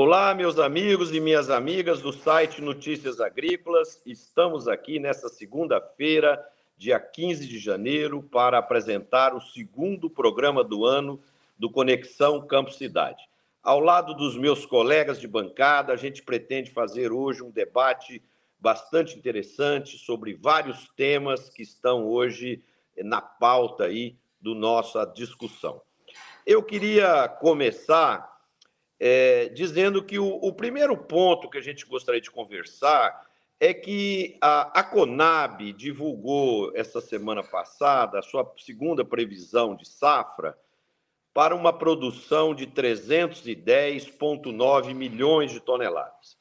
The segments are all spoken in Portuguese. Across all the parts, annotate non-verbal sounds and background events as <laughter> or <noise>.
Olá, meus amigos e minhas amigas do site Notícias Agrícolas. Estamos aqui nessa segunda-feira, dia 15 de janeiro, para apresentar o segundo programa do ano do Conexão Campo Cidade. Ao lado dos meus colegas de bancada, a gente pretende fazer hoje um debate bastante interessante sobre vários temas que estão hoje na pauta aí do nossa discussão. Eu queria começar é, dizendo que o, o, primeiro ponto que a gente gostaria de conversar é que a, a Conab divulgou essa semana passada a sua segunda previsão de safra para uma produção de 310,9 milhões de toneladas.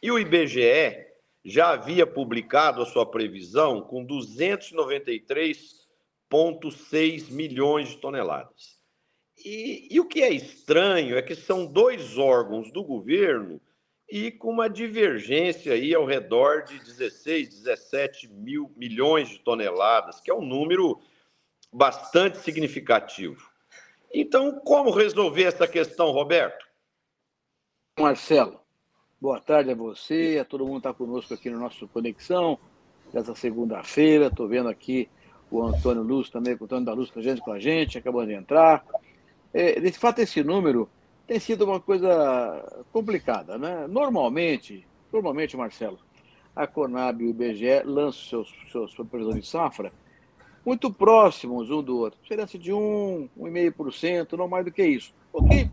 E o IBGE já havia publicado a sua previsão com 293,6 milhões de toneladas. E, e, o que é estranho é que são dois órgãos do governo e com uma divergência aí ao redor de 16, 17 mil milhões de toneladas, que é um número bastante significativo. Então, como resolver essa questão, Roberto? Marcelo, boa tarde a você, a todo mundo está conosco aqui no nosso Conexão, dessa segunda-feira. Estou vendo aqui o Antônio Luz também, o Antônio da Luz com a gente, acabando de entrar. É, de fato, esse número tem sido uma coisa complicada. Né? Normalmente, normalmente, Marcelo, a Conab e o IBGE lançam seus, seus, sua previsão de safra muito próximos um do outro. Diferença de 1, 1,5%, não mais do que isso. O que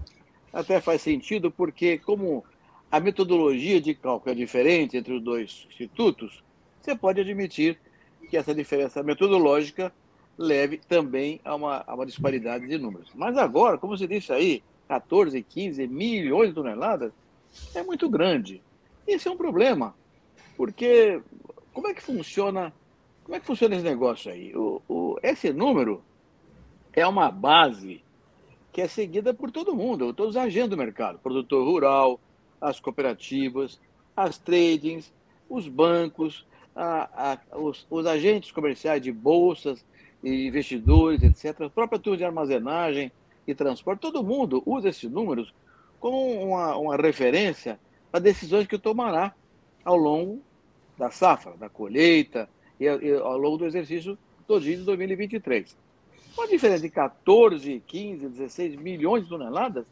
até faz sentido, porque como a metodologia de cálculo é diferente entre os dois institutos, você pode admitir que essa diferença metodológica leve também a uma, a uma disparidade de números. Mas agora, como você disse aí, 14, 15 milhões de toneladas é muito grande. Esse é um problema, porque como é que funciona, como é que funciona esse negócio aí? O, o, esse número é uma base que é seguida por todo mundo, todos os agentes do mercado, produtor rural, as cooperativas, as tradings, os bancos, a, a, os, os agentes comerciais de bolsas, investidores, etc., a própria turma de armazenagem e transporte, todo mundo usa esses números como uma, uma referência a decisões que tomará ao longo da safra, da colheita e, ao longo do exercício todinho de 2023. Uma diferença de 14, 15, 16 milhões de toneladas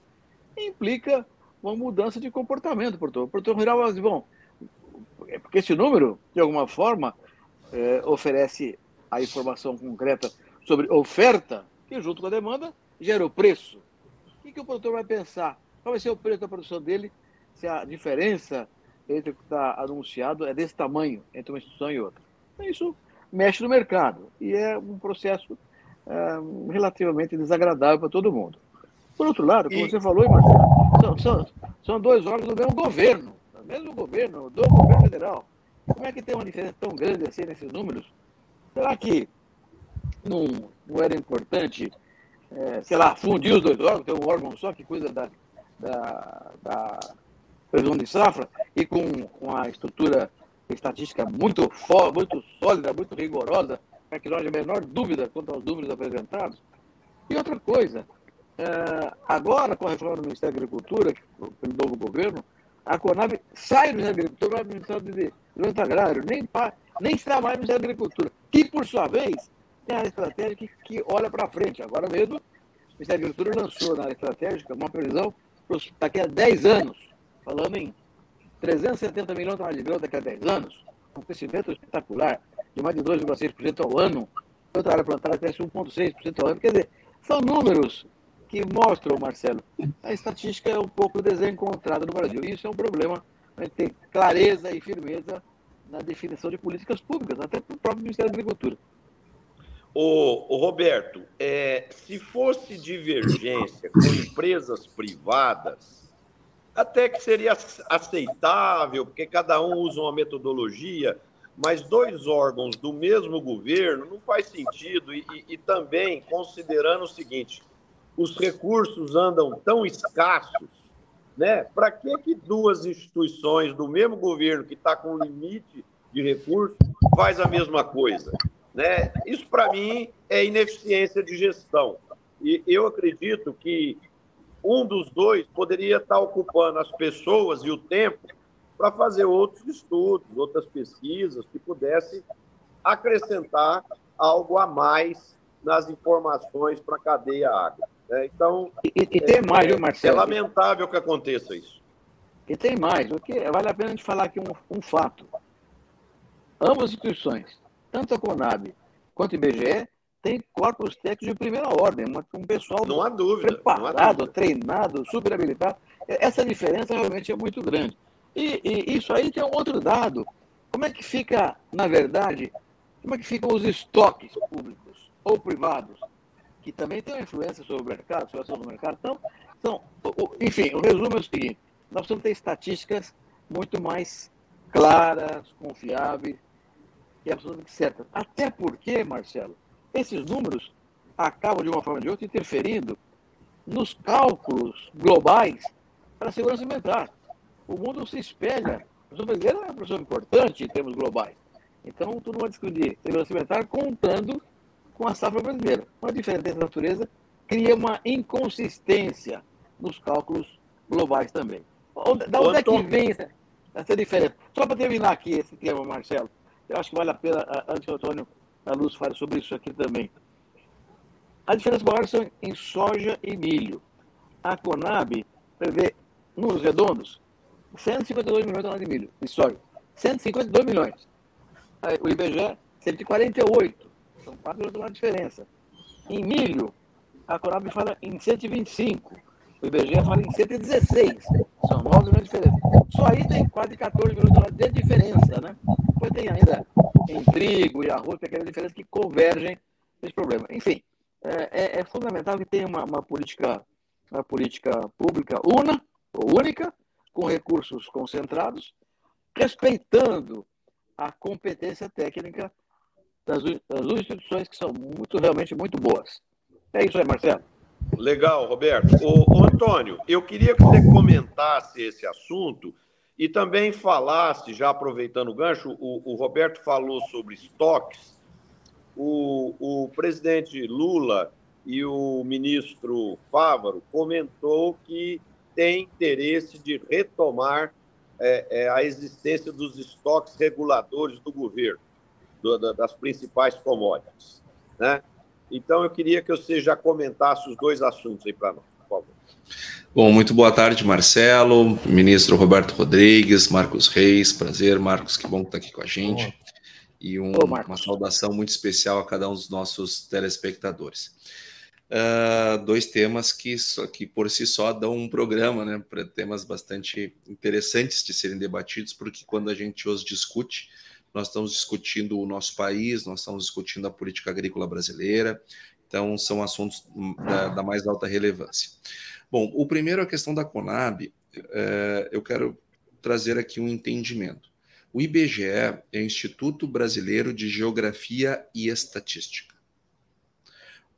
implica uma mudança de comportamento, produtor. O produtor rural bom, é porque esse número, de alguma forma, é, oferece a informação concreta sobre oferta, que junto com a demanda gera o preço. O que o produtor vai pensar? Qual vai ser o preço da produção dele se a diferença entre o que está anunciado é desse tamanho entre uma instituição e outra? Então, isso mexe no mercado e é um processo é, relativamente desagradável para todo mundo. Por outro lado, como e... você falou, Marcelo, são, são, são dois órgãos do mesmo governo, do mesmo governo, do governo federal. Como é que tem uma diferença tão grande assim nesses números? Será que não, não era importante, é, sei lá, fundir os dois órgãos, ter um órgão só que cuida da, da, da de safra e com, com a estrutura estatística muito, muito sólida, muito rigorosa, para que não haja a menor dúvida quanto aos números apresentados? E outra coisa, é, agora com a reforma do Ministério da Agricultura, pelo novo governo, a Conab sai do Ministério da Agricultura para o Ministério do Agrário, nem, nem está mais no Ministério da Agricultura, que, por sua vez, tem a área estratégica que, que olha para frente. Agora mesmo, o Ministério da Agricultura lançou na área estratégica uma previsão daqui a 10 anos, falando em 370 milhões de toneladas de grão daqui a 10 anos, um crescimento espetacular de mais de 2,6% ao ano, outra área plantada cresce 1,6% ao ano. Quer dizer, são números que mostram, Marcelo, a estatística é um pouco desencontrada no Brasil. Isso é um problema, a gente tem clareza e firmeza na definição de políticas públicas, até para o próprio Ministério da Agricultura. O, Roberto, é, se fosse divergência com empresas privadas, até que seria aceitável, porque cada um usa uma metodologia, mas dois órgãos do mesmo governo não faz sentido. E, e, e também considerando o seguinte: os recursos andam tão escassos, né? Para que, que duas instituições do mesmo governo que está com limite de recursos faz a mesma coisa? Né? Isso, para mim, é ineficiência de gestão. E eu acredito que um dos dois poderia estar ocupando as pessoas e o tempo para fazer outros estudos, outras pesquisas que pudessem acrescentar algo a mais nas informações para a cadeia agro. Né? Então, e, e tem é, mais, viu, Marcelo? É lamentável que aconteça isso. E tem mais, o que vale a pena a gente falar aqui um, um fato. Ambas as instituições, tanto a Conab quanto o IBGE, têm corpos técnicos de primeira ordem, um pessoal não há dúvida, preparado, não há dúvida. treinado, super habilitado. Essa diferença realmente é muito grande. E, e, isso aí tem um outro dado. Como é que fica, na verdade, como é que ficam os estoques públicos ou privados, que também têm uma influência sobre o mercado, sobre a ação do mercado? Então, então, enfim, o resumo é o seguinte: nós precisamos ter estatísticas muito mais claras, confiáveis e absolutamente certas. Até porque, Marcelo, esses números acabam, de uma forma ou de outra, interferindo nos cálculos globais para a segurança alimentar. O mundo se espelha. A produção brasileira é uma produção importante em termos globais. Então, tu não vai discutir segurança alimentar contando com a safra brasileira. Uma diferença dessa natureza cria uma inconsistência nos cálculos globais também. Da onde é que vem essa, essa diferença? Só para terminar aqui esse tema, Marcelo, eu acho que vale a pena, antes que o Antônio a Luz fale sobre isso aqui também. A diferença maior são em soja e milho. A Conab prevê números redondos 152 milhões de toneladas de milho, de soja. 152 milhões. O IBGE, 148. São 4 milhões de diferença. Em milho, a Conab fala em 125. O IBGE fala em 116. São 9 milhões de diferença. Só aí tem quase 14 milhões de diferença, né? Depois tem ainda em trigo e arroz, pequenas diferenças que convergem nesse problema. Enfim, é, é, é fundamental que tenha uma, uma, política, uma política pública una, única, com recursos concentrados, respeitando a competência técnica das, das duas instituições que são muito, realmente muito boas. É isso aí, Marcelo. Legal, Roberto. Ô, ô, Antônio, eu queria que você comentasse esse assunto e também falasse, já aproveitando o gancho, o, o Roberto falou sobre estoques. O, o presidente Lula e o ministro Fávaro comentou que tem interesse de retomar é, é, a existência dos estoques reguladores do governo, do, da, das principais commodities. Né? Então, eu queria que você já comentasse os dois assuntos aí para nós, por favor. Bom, muito boa tarde, Marcelo, ministro Roberto Rodrigues, Marcos Reis, prazer, Marcos, que bom que está aqui com a gente. E um, uma saudação muito especial a cada um dos nossos telespectadores uh, dois temas que, que por si só dão um programa, né? Para temas bastante interessantes de serem debatidos, porque quando a gente os discute, nós estamos discutindo o nosso país, nós estamos discutindo a política agrícola brasileira, então são assuntos da, da mais alta relevância. Bom, o primeiro é a questão da Conab, uh, eu quero trazer aqui um entendimento. O IBGE é o Instituto Brasileiro de Geografia e Estatística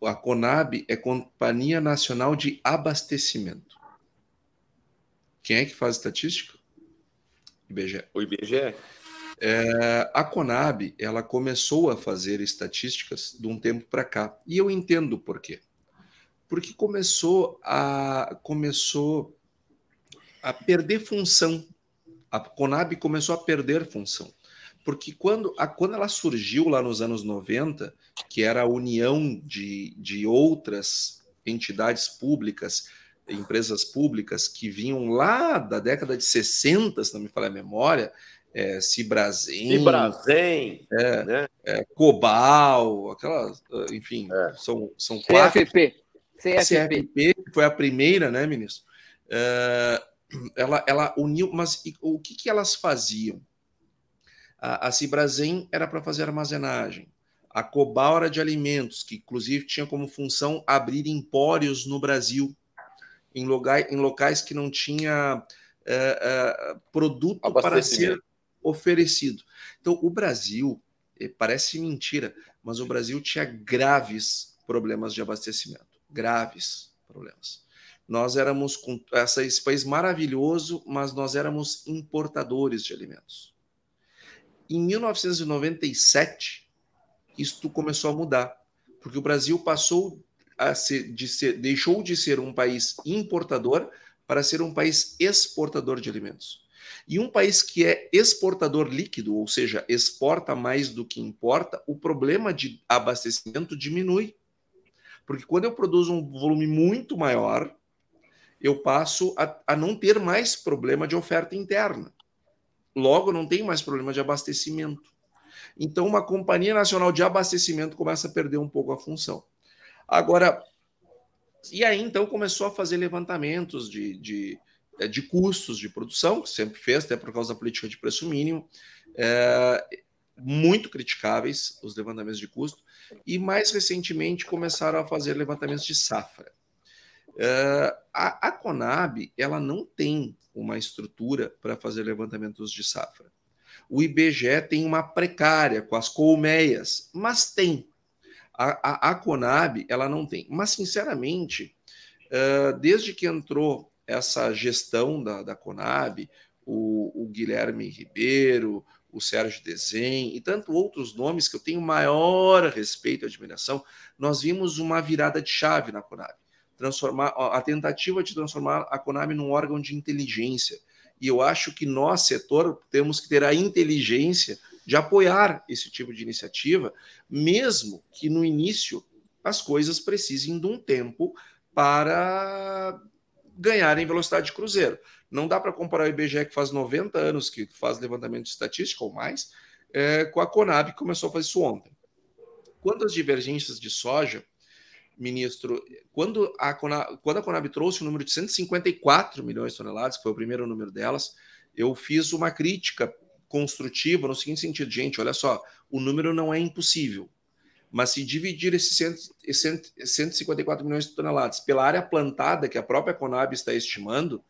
a Conab é Companhia Nacional de Abastecimento. Quem é que faz estatística? IBGE. O IBGE. É, a Conab ela começou a fazer estatísticas de um tempo para cá e eu entendo por quê. Porque começou a começou a perder função. A Conab começou a perder função porque quando, a, quando ela surgiu lá nos anos 90, que era a união de, de outras entidades públicas, empresas públicas que vinham lá da década de 60, se não me falha a memória, é, Cibrazen, Cibrazen é, né? é, Cobal, aquelas, enfim, é. são, são quatro. CFP. CFP. CFP, foi a primeira, né, ministro? É, ela, ela uniu, mas o que, que elas faziam? A, a Cibrazen era para fazer armazenagem. A Cobal era de alimentos, que inclusive tinha como função abrir empórios no Brasil, em, locais, em locais que não tinha é, é, produto para ser oferecido. Então, o Brasil, eh, parece mentira, mas o Brasil tinha graves problemas de abastecimento. Graves problemas. Nós éramos com esse país maravilhoso, mas nós éramos importadores de alimentos. Em 1997, isto começou a mudar, porque o Brasil passou a ser, de ser, deixou de ser um país importador para ser um país exportador de alimentos. E um país que é exportador líquido, ou seja, exporta mais do que importa, o problema de abastecimento diminui. Porque quando eu produzo um volume muito maior, eu passo a, a não ter mais problema de oferta interna. Logo, não tem mais problema de abastecimento. Então, uma companhia nacional de abastecimento começa a perder um pouco a função. Agora, e aí então começou a fazer levantamentos de, de, de custos de produção, que sempre fez, até por causa da política de preço mínimo, é, muito criticáveis os levantamentos de custo, e mais recentemente começaram a fazer levantamentos de safra. É, a, a Conab ela não tem uma estrutura para fazer levantamentos de safra. O IBGE tem uma precária com as colmeias, mas tem. A, a, a Conab ela não tem. Mas, sinceramente, uh, desde que entrou essa gestão da, da Conab, o, o Guilherme Ribeiro, o Sérgio Desen e tanto outros nomes que eu tenho maior respeito e admiração, nós vimos uma virada de chave na Conab transformar a tentativa de transformar a Konami num órgão de inteligência. E eu acho que nós, setor, temos que ter a inteligência de apoiar esse tipo de iniciativa, mesmo que no início as coisas precisem de um tempo para ganharem velocidade de cruzeiro. Não dá para comparar o IBGE, que faz 90 anos que faz levantamento de estatística ou mais, é, com a Conab, que começou a fazer isso ontem. Quanto às divergências de soja, ministro, quando a, Conab, quando a Conab trouxe o número de 154 milhões de toneladas, que foi o primeiro número delas, eu fiz uma crítica construtiva no seguinte sentido, gente, olha só, o número não é impossível, mas se dividir esses 154 milhões de toneladas pela área plantada que a própria Conab está estimando,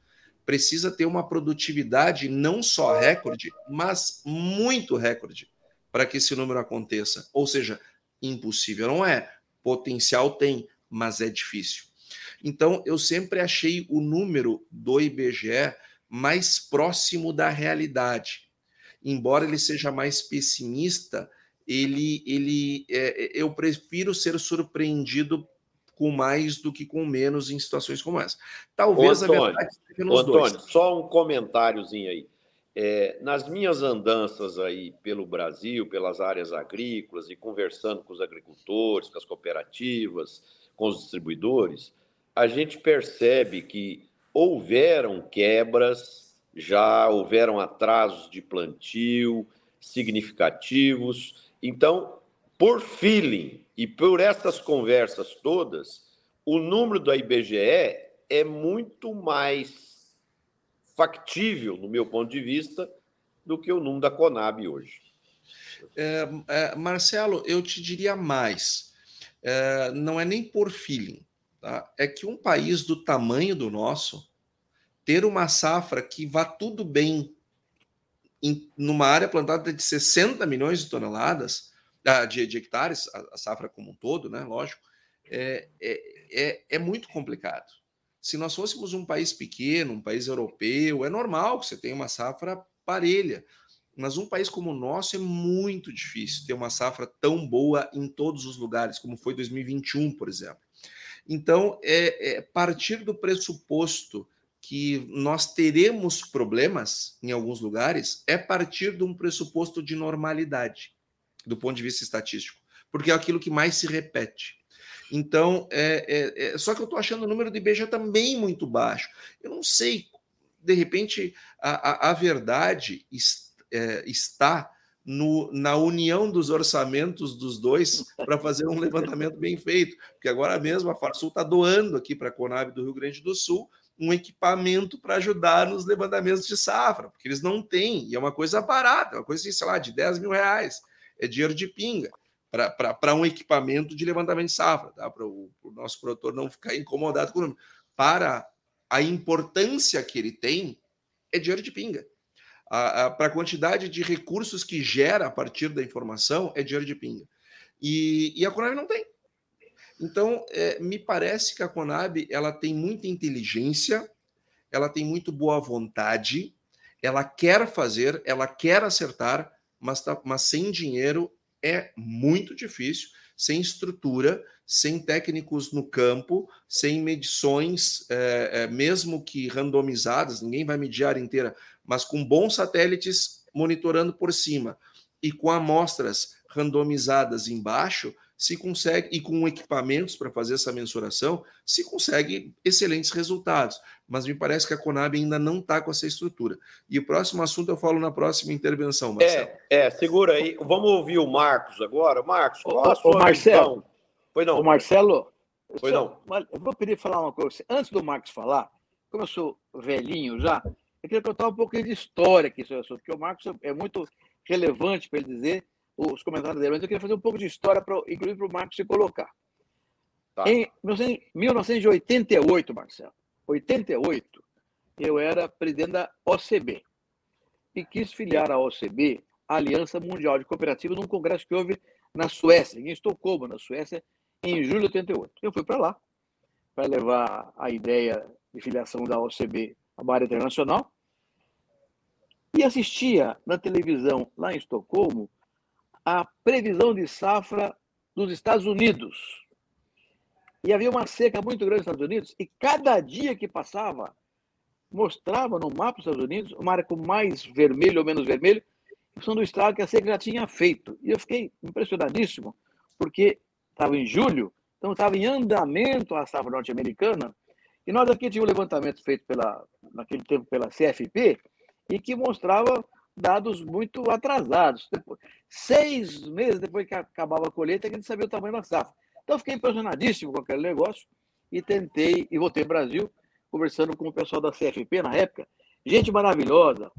precisa ter uma produtividade não só recorde, mas muito recorde para que esse número aconteça. Ou seja, impossível não é, Potencial tem, mas é difícil. Então, eu sempre achei o número do IBGE mais próximo da realidade. Embora ele seja mais pessimista, ele, ele é, eu prefiro ser surpreendido com mais do que com menos em situações como essa. Talvez Antônio, a verdade nos Antônio, dois. só um comentáriozinho aí. É, nas minhas andanças aí pelo Brasil, pelas áreas agrícolas e conversando com os agricultores, com as cooperativas, com os distribuidores, a gente percebe que houveram quebras, já houveram atrasos de plantio significativos. Então, por feeling e por essas conversas todas, o número da IBGE é muito mais factível, no meu ponto de vista, do que o número da Conab hoje. É, é, Marcelo, eu te diria mais. É, não é nem por feeling. Tá? É que um país do tamanho do nosso, ter uma safra que vá tudo bem em, numa área plantada de 60 milhões de toneladas, ah, de, de hectares, a, a, safra como um todo, né? Lógico, é, é, é, é muito complicado. Se nós fôssemos um país pequeno, um país europeu, é normal que você tenha uma safra parelha. Mas um país como o nosso é muito difícil ter uma safra tão boa em todos os lugares, como foi 2021, por exemplo. Então, é, é partir do pressuposto que nós teremos problemas em alguns lugares é partir de um pressuposto de normalidade, do ponto de vista estatístico, porque é aquilo que mais se repete. Então, é, é, é, só que eu estou achando o número de IBGE também muito baixo. Eu não sei, de repente, a, a, a verdade est, é, está no, na união dos orçamentos dos dois para fazer um levantamento bem feito. Porque agora mesmo a Farsul está doando aqui para a Conab do Rio Grande do Sul um equipamento para ajudar nos levantamentos de safra, porque eles não têm, e é uma coisa barata, uma coisa, sei lá, de 10 mil reais, é dinheiro de pinga para um equipamento de levantamento de safra, tá? para o nosso produtor não ficar incomodado com o número. Para a importância que ele tem, é dinheiro de pinga. Para a quantidade de recursos que gera a partir da informação, é dinheiro de pinga. E, e a Conab não tem. Então, é, me parece que a Conab ela tem muita inteligência, ela tem muito boa vontade, ela quer fazer, ela quer acertar, mas, tá, mas sem dinheiro é muito difícil. sem estrutura, sem técnicos no campo, sem medições, é, é, mesmo que randomizadas, ninguém vai medir a área inteira, mas com bons satélites monitorando por cima e com amostras randomizadas embaixo, se consegue, e com equipamentos para fazer essa mensuração, se consegue excelentes resultados. Mas me parece que a Conab ainda não está com essa estrutura. E o próximo assunto eu falo na próxima intervenção, Marcelo. É, é segura aí. Vamos ouvir o Marcos agora. Marcos, qual a sua Marcelo, visão? Foi não. O Marcelo, foi não. Eu vou pedir falar uma coisa. Antes do Marcos falar, como eu sou velhinho já, eu queria contar um pouquinho de história aqui sobre o assunto, porque o Marcos é muito relevante para ele dizer os comentários dele, mas eu queria fazer um pouco de história, para, inclusive para o Marcos se colocar. Tá. Em 1988, Marcelo, 88, eu era presidente da OCB e quis filiar a OCB, a Aliança Mundial de Cooperativas, num congresso que houve na Suécia, em Estocolmo, na Suécia, em julho de 88. Eu fui para lá para levar a ideia de filiação da OCB à área internacional e assistia na televisão lá em Estocolmo a previsão de safra dos Estados Unidos. E havia uma seca muito grande nos Estados Unidos, e cada dia que passava, mostrava no mapa dos Estados Unidos uma área com mais vermelho ou menos vermelho, são do estado que a seca já tinha feito. E eu fiquei impressionadíssimo, porque estava em julho, então estava em andamento a safra norte-americana, e nós aqui tínhamos um levantamento feito pela, naquele tempo pela CFP, e que mostrava dados muito atrasados. Depois, seis meses depois que acabava a colheita, a gente sabia o tamanho da safra. Então, fiquei impressionadíssimo com aquele negócio e tentei, e voltei ao Brasil, conversando com o pessoal da CFP na época. Gente maravilhosa,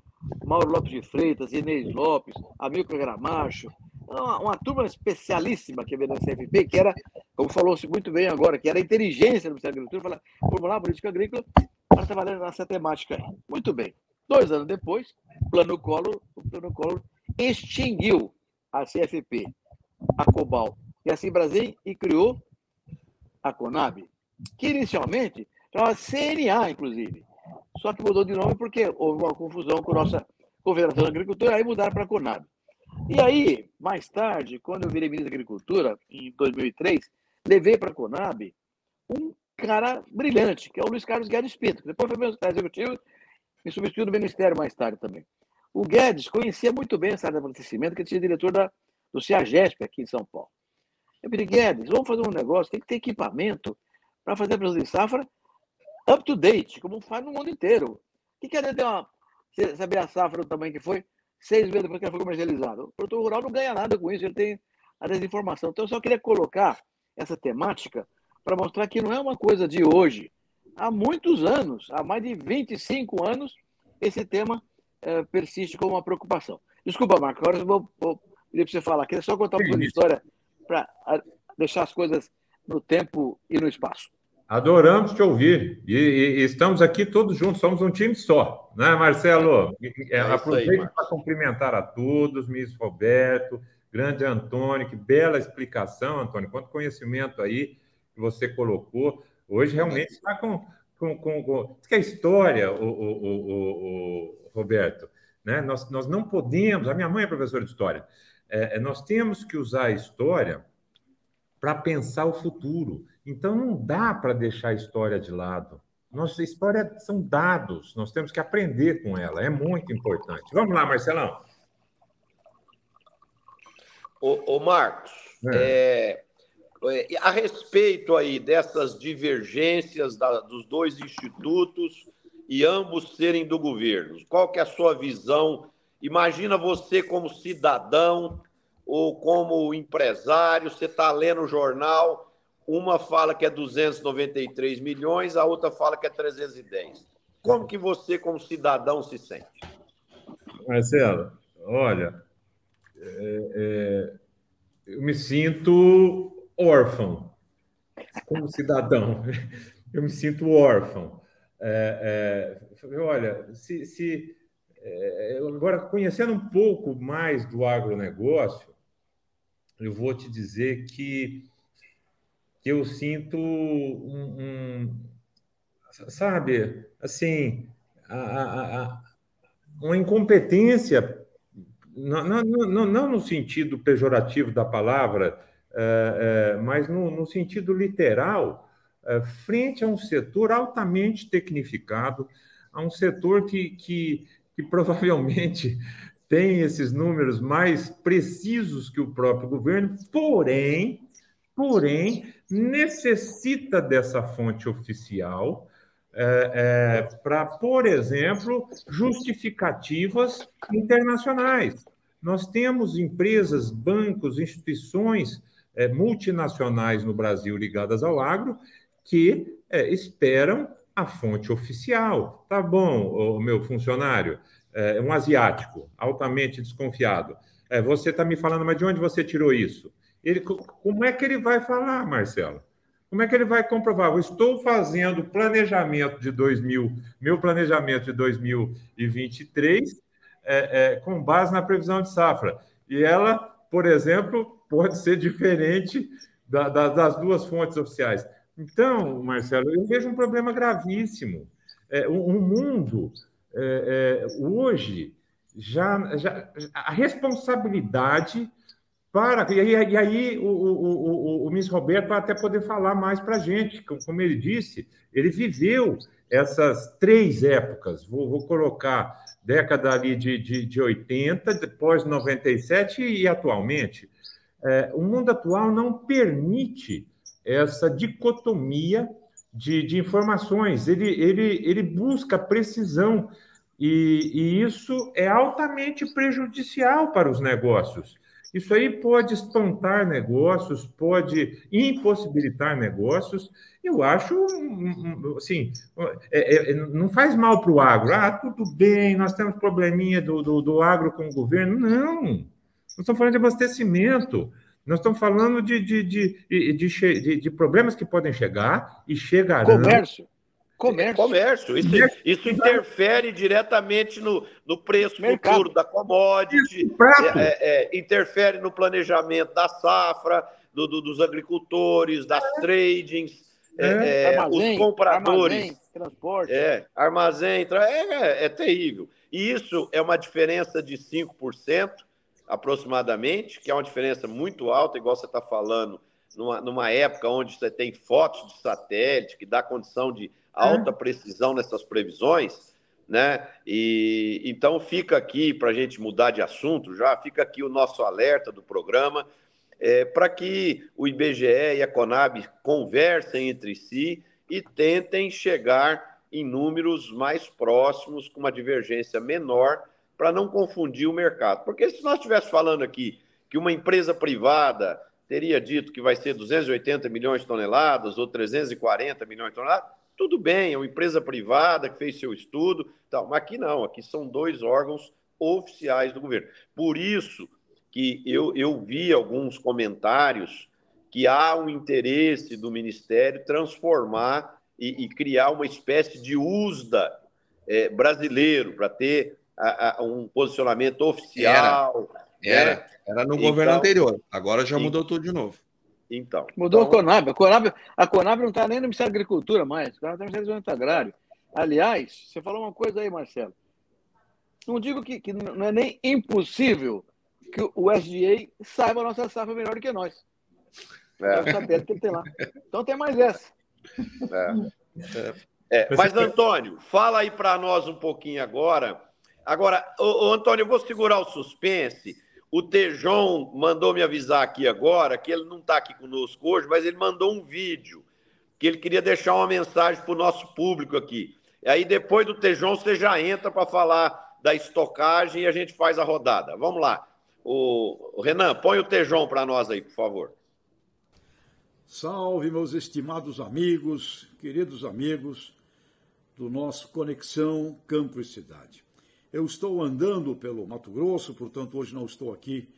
Mauro Lopes de Freitas, Inês Lopes, Amilcar Gramacho, uma, uma turma especialíssima que veio da CFP, que era, como falou-se muito bem agora, que era a inteligência do Ministério da Agricultura, formular a política agrícola para trabalhar nessa temática aí. Muito bem. Dois anos depois, plano Collor, o plano Collor extinguiu a CFP, a Cobal e a Cibrasil e criou a Conab, que inicialmente chamava CNA, inclusive. Só que mudou de nome porque houve uma confusão com a nossa Confederação da Agricultura, aí mudaram para a Conab. E aí, mais tarde, quando eu virei ministro da Agricultura, em 2003, levei para a Conab um cara brilhante, que é o Luiz Carlos Guedes Pinto, que depois foi meu executivo me substituiu no Ministério mais tarde também. O Guedes conhecia muito bem essa área de abastecimento, que tinha diretor da, do CEAGESP aqui em São Paulo. Eu pedi, Guedes, vamos fazer um negócio, tem que ter equipamento para fazer a previsão de safra up to date, como faz no mundo inteiro. O que quer dizer uma, saber a safra do tamanho que foi, seis meses depois que ela foi comercializada? O produtor rural não ganha nada com isso, ele tem a desinformação. Então, eu só queria colocar essa temática para mostrar que não é uma coisa de hoje, há muitos anos, há mais de 25 anos, esse tema é, persiste como uma preocupação. Desculpa, Marco, agora eu vou, vou pedir para você falar. Queria só contar um pouco de história para deixar as coisas no tempo e no espaço. Adoramos te ouvir. E, e, e, estamos aqui todos juntos, somos um time só, né, Marcelo? É, aproveito para cumprimentar a todos, ministro Roberto, grande Antônio, que bela explicação, Antônio, quanto conhecimento aí que você colocou. Hoje realmente está com, com, com, com. Que é história, o, o, o, o, Roberto. Né? Nós, nós não podemos. A minha mãe é professora de história. É, é nós temos que usar a história para pensar o futuro. Então não dá para deixar a história de lado. Nossa história são dados, nós temos que aprender com ela, é muito importante. Vamos lá, Marcelão. Ô, ô Marcos, é. É, é, a respeito aí dessas divergências da, dos dois institutos e ambos serem do governo, qual que é a sua visão? Imagina você como cidadão ou como empresário, você está lendo o jornal, uma fala que é 293 milhões, a outra fala que é 310. Como que você, como cidadão, se sente? Marcelo, olha, é, é, eu me sinto órfão como cidadão. Eu me sinto órfão. É, é, olha, se, se é, agora conhecendo um pouco mais do agronegócio, eu vou te dizer que, que eu sinto um, um sabe, assim, a, a, a, uma incompetência, não, não, não, não no sentido pejorativo da palavra, é, é, mas no, no, sentido literal, é, frente a um setor altamente tecnificado, a um setor que, que, que provavelmente <laughs> tem esses números mais precisos que o próprio governo, porém, porém, necessita dessa fonte oficial é, é, para, por exemplo, justificativas internacionais. Nós temos empresas, bancos, instituições é, multinacionais no Brasil ligadas ao agro que é, esperam a fonte oficial. Tá bom, o meu funcionário, é um asiático, altamente desconfiado. É, você está me falando, mas de onde você tirou isso? Ele, como é que ele vai falar, Marcelo? Como é que ele vai comprovar? Eu estou fazendo planejamento de 2000, meu planejamento de 2023 é, é, com base na previsão de safra. E ela, por exemplo, pode ser diferente da, da, das duas fontes oficiais. Então, Marcelo, eu vejo um problema gravíssimo. É, o, o mundo é, é, hoje já, já a responsabilidade para e aí, e aí o, o, o, o Miss Roberto vai até poder falar mais para a gente, como ele disse, ele viveu essas três épocas. Vou, vou colocar década ali de, de, de 80, depois 97 e atualmente. É, o mundo atual não permite essa dicotomia de, de informações, ele, ele, ele busca precisão, e, e isso é altamente prejudicial para os negócios. Isso aí pode espantar negócios, pode impossibilitar negócios. Eu acho, assim, é, é, não faz mal para o agro. Ah, tudo bem, nós temos probleminha do, do, do agro com o governo. Não, nós estamos falando de abastecimento. Nós estamos falando de, de, de, de, de problemas que podem chegar e chegarão. Comércio. Comércio. Comércio. Isso, isso interfere diretamente no, no preço Mercado. futuro da commodity, é, é, é, interfere no planejamento da safra, do, do, dos agricultores, das é. tradings, é, é, armazém, os compradores. Armazém, transporte. É, armazém, é, é terrível. E isso é uma diferença de 5% aproximadamente, que é uma diferença muito alta, igual você está falando, numa, numa época onde você tem fotos de satélite, que dá condição de alta precisão nessas previsões, né? E então fica aqui para a gente mudar de assunto, já fica aqui o nosso alerta do programa é, para que o IBGE e a Conab conversem entre si e tentem chegar em números mais próximos, com uma divergência menor, para não confundir o mercado. Porque se nós estivéssemos falando aqui que uma empresa privada teria dito que vai ser 280 milhões de toneladas ou 340 milhões de toneladas, tudo bem, é uma empresa privada que fez seu estudo, tal, mas aqui não, aqui são dois órgãos oficiais do governo. Por isso que eu, eu vi alguns comentários que há um interesse do Ministério transformar e, e criar uma espécie de USDA é, brasileiro para ter a, a, um posicionamento oficial. Era, era, era no então, governo anterior, agora já mudou tudo de novo. Então. Mudou então... a Conab. A Conab, a Conab não está nem no Ministério da Agricultura mais, a Conab está no Ministério do Desenvolvimento Agrário. Aliás, você falou uma coisa aí, Marcelo. Não digo que, que não é nem impossível que o SDA saiba a nossa safra melhor do que nós. É. o satélite que ele tem lá. Então tem mais essa. É. É. Mas, Antônio, fala aí para nós um pouquinho agora. Agora, ô, ô, Antônio, eu vou segurar o suspense o Tejon mandou me avisar aqui agora que ele não está aqui conosco hoje, mas ele mandou um vídeo que ele queria deixar uma mensagem para o nosso público aqui. Aí, depois do Tejon, você já entra para falar da estocagem e a gente faz a rodada. Vamos lá. O Renan, põe o Tejon para nós aí, por favor. Salve, meus estimados amigos, queridos amigos do nosso Conexão Campo e Cidade. Eu estou andando pelo Mato Grosso, portanto, hoje não estou aqui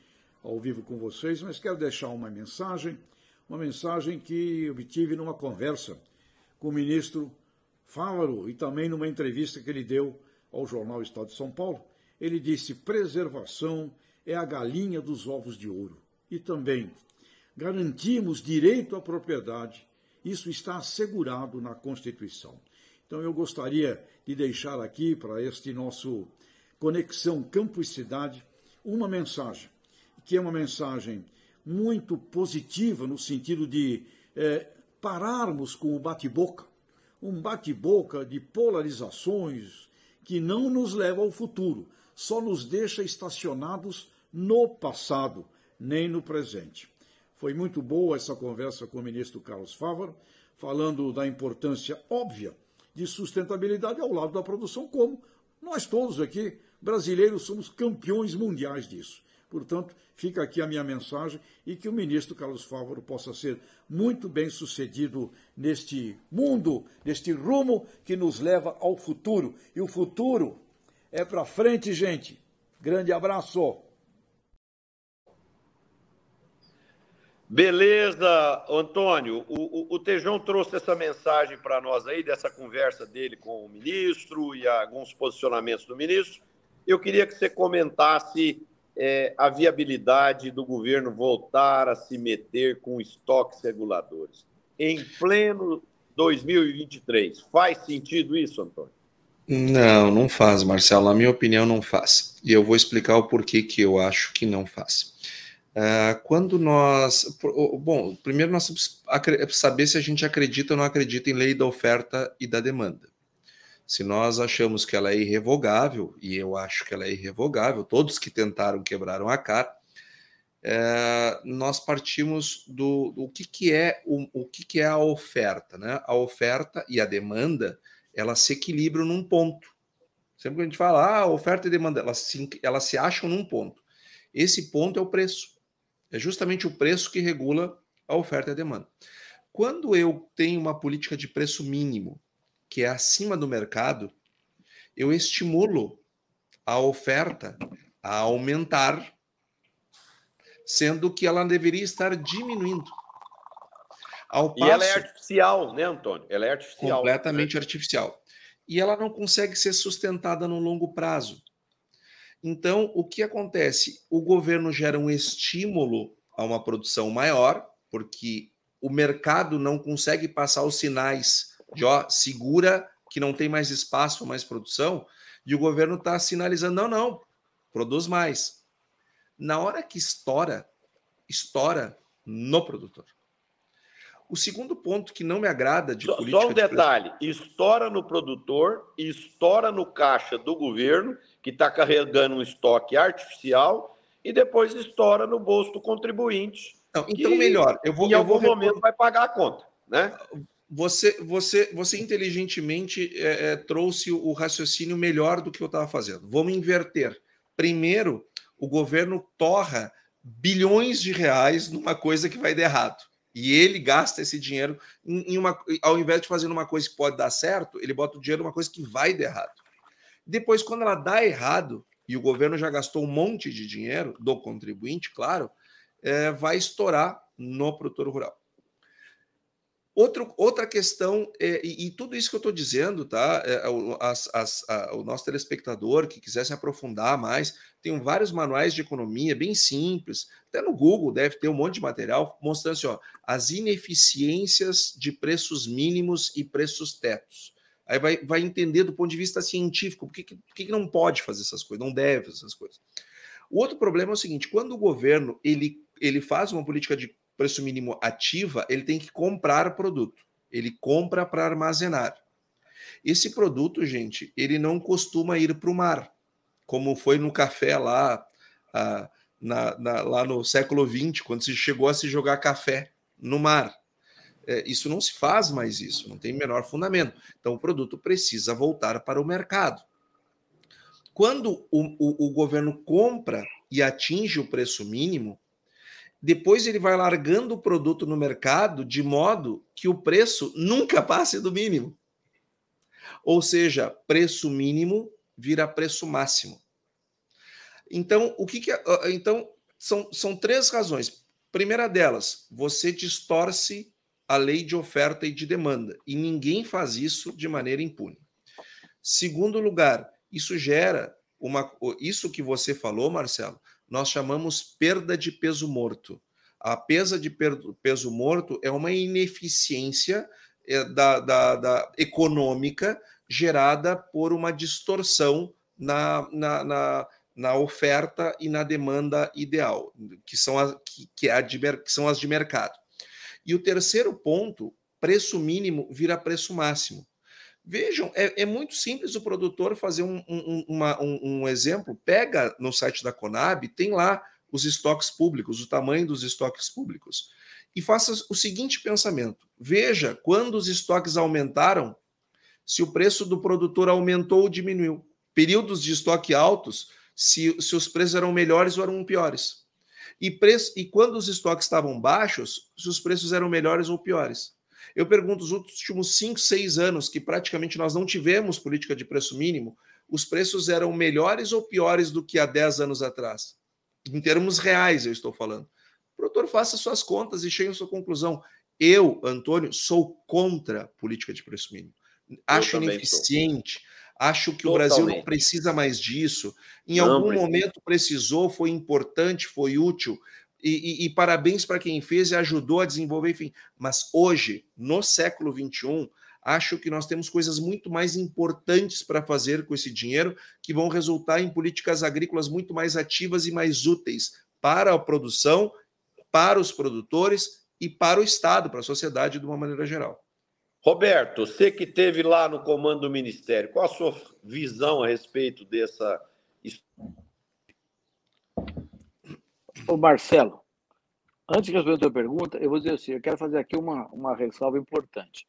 ao vivo com vocês, mas quero deixar uma mensagem, uma mensagem que obtive numa conversa com o ministro Fávaro e também numa entrevista que ele deu ao jornal Estado de São Paulo. Ele disse: preservação é a galinha dos ovos de ouro. E também garantimos direito à propriedade. Isso está assegurado na Constituição. Então eu gostaria de deixar aqui para este nosso Conexão Campo e Cidade uma mensagem, que é uma mensagem muito positiva no sentido de é, pararmos com o bate-boca, um bate-boca de polarizações que não nos leva ao futuro, só nos deixa estacionados no passado, nem no presente. Foi muito boa essa conversa com o ministro Carlos Fávaro, falando da importância óbvia de sustentabilidade ao lado da produção, como nós todos aqui, brasileiros, somos campeões mundiais disso. Portanto, fica aqui a minha mensagem e que o ministro Carlos Fávaro possa ser muito bem sucedido neste mundo, neste rumo que nos leva ao futuro. E o futuro é para frente, gente. Grande abraço. Beleza, Antônio. O, o, o Tejão trouxe essa mensagem para nós aí, dessa conversa dele com o ministro e alguns posicionamentos do ministro. Eu queria que você comentasse é, a viabilidade do governo voltar a se meter com estoques reguladores em pleno 2023. Faz sentido isso, Antônio? Não, não faz, Marcelo. Na minha opinião, não faz. E eu vou explicar o porquê que eu acho que não faz. Uh, quando nós. Bom, primeiro nós precisamos saber se a gente acredita ou não acredita em lei da oferta e da demanda. Se nós achamos que ela é irrevogável, e eu acho que ela é irrevogável, todos que tentaram quebraram a cara, é, nós partimos do, do que, que é o, o que, que é a oferta, né? A oferta e a demanda elas se equilibram num ponto. Sempre que a gente fala, ah, oferta e demanda, elas se, elas se acham num ponto. Esse ponto é o preço. É justamente o preço que regula a oferta e a demanda. Quando eu tenho uma política de preço mínimo que é acima do mercado, eu estimulo a oferta a aumentar, sendo que ela deveria estar diminuindo. Ao passo, e ela é artificial, né, Antônio? Ela é artificial. Completamente né? artificial. E ela não consegue ser sustentada no longo prazo. Então, o que acontece? O governo gera um estímulo a uma produção maior, porque o mercado não consegue passar os sinais de ó, segura que não tem mais espaço mais produção, e o governo está sinalizando: não, não, produz mais. Na hora que estoura, estoura no produtor. O segundo ponto que não me agrada de só, política... Só um detalhe, de... estoura no produtor, estoura no caixa do governo, que está carregando um estoque artificial, e depois estoura no bolso do contribuinte. Não, então, que, melhor, eu vou... Em algum vou momento vai pagar a conta, né? Você, você, você inteligentemente é, é, trouxe o raciocínio melhor do que eu estava fazendo. Vamos inverter. Primeiro, o governo torra bilhões de reais numa coisa que vai dar errado. E ele gasta esse dinheiro em, em uma. Ao invés de fazer uma coisa que pode dar certo, ele bota o dinheiro numa coisa que vai dar errado. Depois, quando ela dá errado, e o governo já gastou um monte de dinheiro, do contribuinte, claro, é, vai estourar no produtor rural. Outro, outra questão, é, e, e, tudo isso que eu estou dizendo, tá? É, as, as, a, o nosso telespectador que quiser se aprofundar mais, tem vários manuais de economia bem simples, até no Google deve ter um monte de material mostrando assim, ó, as ineficiências de preços mínimos e preços tetos. Aí vai, vai entender do ponto de vista científico por que, por que não pode fazer essas coisas, não deve fazer essas coisas. O outro problema é o seguinte: quando o governo ele, ele faz uma política de preço mínimo ativa, ele tem que comprar produto. Ele compra para armazenar. Esse produto, gente, ele não costuma ir para o mar, como foi no café lá, ah, na, na, lá no século XX, quando se chegou a se jogar café no mar. É, isso não se faz mais isso, não tem menor fundamento. Então o produto precisa voltar para o mercado. Quando o, o, o governo compra e atinge o preço mínimo, depois ele vai largando o produto no mercado de modo que o preço nunca passe do mínimo. Ou seja, preço mínimo vira preço máximo. Então, o que, que é, então são, são três razões. Primeira delas, você distorce a lei de oferta e de demanda, e ninguém faz isso de maneira impune. Segundo lugar, isso gera uma isso que você falou, Marcelo, nós chamamos perda de peso morto. A perda de peso morto é uma ineficiência eh, da, da, da econômica gerada por uma distorção na, na, na, na oferta e na demanda ideal, que são, a, que, que, é a de, que são as de mercado. E o terceiro ponto, preço mínimo vira preço máximo. Vejam, é, é muito simples o produtor fazer um, um, uma, um, um exemplo. Pega no site da Conab, tem lá os estoques públicos, o tamanho dos estoques públicos. E faça o seguinte pensamento: veja quando os estoques aumentaram, se o preço do produtor aumentou ou diminuiu. Períodos de estoque altos, se, se os preços eram melhores ou eram piores. E, preço, e quando os estoques estavam baixos, se os preços eram melhores ou piores. Eu pergunto, os últimos 5, 6 anos, que praticamente nós não tivemos política de preço mínimo, os preços eram melhores ou piores do que há 10 anos atrás? Em termos reais, eu estou falando. O produtor faça suas contas e chegue à sua conclusão. Eu, Antônio, sou contra política de preço mínimo. Acho ineficiente. Sou Acho que Totalmente. o Brasil não precisa mais disso. Em não algum precisa. momento precisou, foi importante, foi útil. E, e, e parabéns para quem fez e ajudou a desenvolver, enfim. Mas hoje, no século XXI, acho que nós temos coisas muito mais importantes para fazer com esse dinheiro, que vão resultar em políticas agrícolas muito mais ativas e mais úteis para a produção, para os produtores e para o Estado, para a sociedade de uma maneira geral. Roberto, você que teve lá no comando do Ministério, qual a sua visão a respeito dessa. Ô Marcelo, antes que eu responda a tua pergunta, eu vou dizer assim: eu quero fazer aqui uma, uma ressalva importante.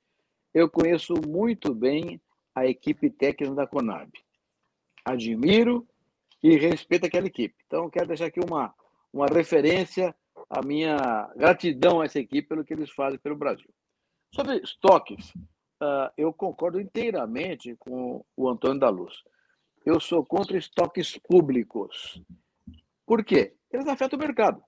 Eu conheço muito bem a equipe técnica da Conab. Admiro e respeito aquela equipe. Então, eu quero deixar aqui uma, uma referência à minha gratidão a essa equipe pelo que eles fazem pelo Brasil. Sobre estoques, uh, eu concordo inteiramente com o Antônio da Luz. Eu sou contra estoques públicos. Por quê? Eles afetam o mercado.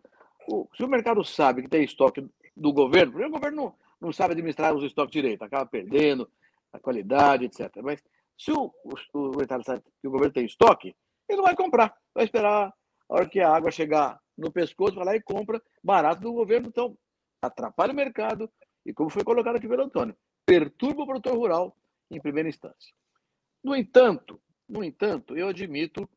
O, se o mercado sabe que tem estoque do governo, o governo não, não sabe administrar os estoques direito, acaba perdendo a qualidade, etc. Mas se o, o, o mercado sabe que o governo tem estoque, ele não vai comprar, vai esperar a hora que a água chegar no pescoço, vai lá e compra barato do governo. Então, atrapalha o mercado, e como foi colocado aqui pelo Antônio, perturba o produtor rural em primeira instância. No entanto, no entanto, eu admito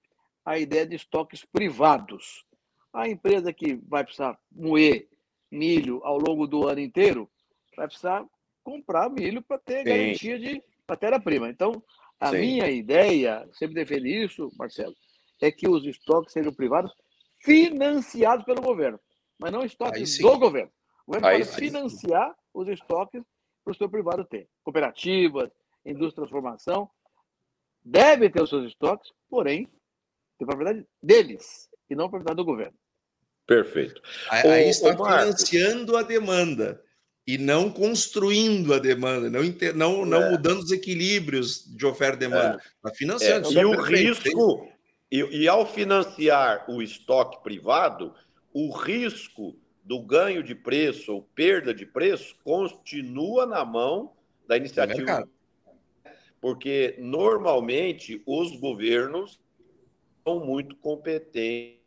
a ideia de estoques privados. A empresa que vai precisar moer milho ao longo do ano inteiro vai precisar comprar milho para ter Sim. garantia de matéria-prima. Então, a Sim. minha ideia, sempre defendo isso, Marcelo, é que os estoques sejam privados financiados pelo governo, mas não estoques do governo. O governo pode financiar os estoques para o seu privado ter. Cooperativas, indústria de transformação, devem ter os seus estoques, porém, tem propriedade deles e não propriedade do governo. Perfeito. Aí está financiando a demanda e não construindo a demanda, não, não, não é. mudando os equilíbrios de oferta e demanda. Está é. financiando. É. E o risco, e, e ao financiar o estoque privado, o risco do ganho de preço ou perda de preço continua na mão da iniciativa. Porque normalmente os governos são muito competentes,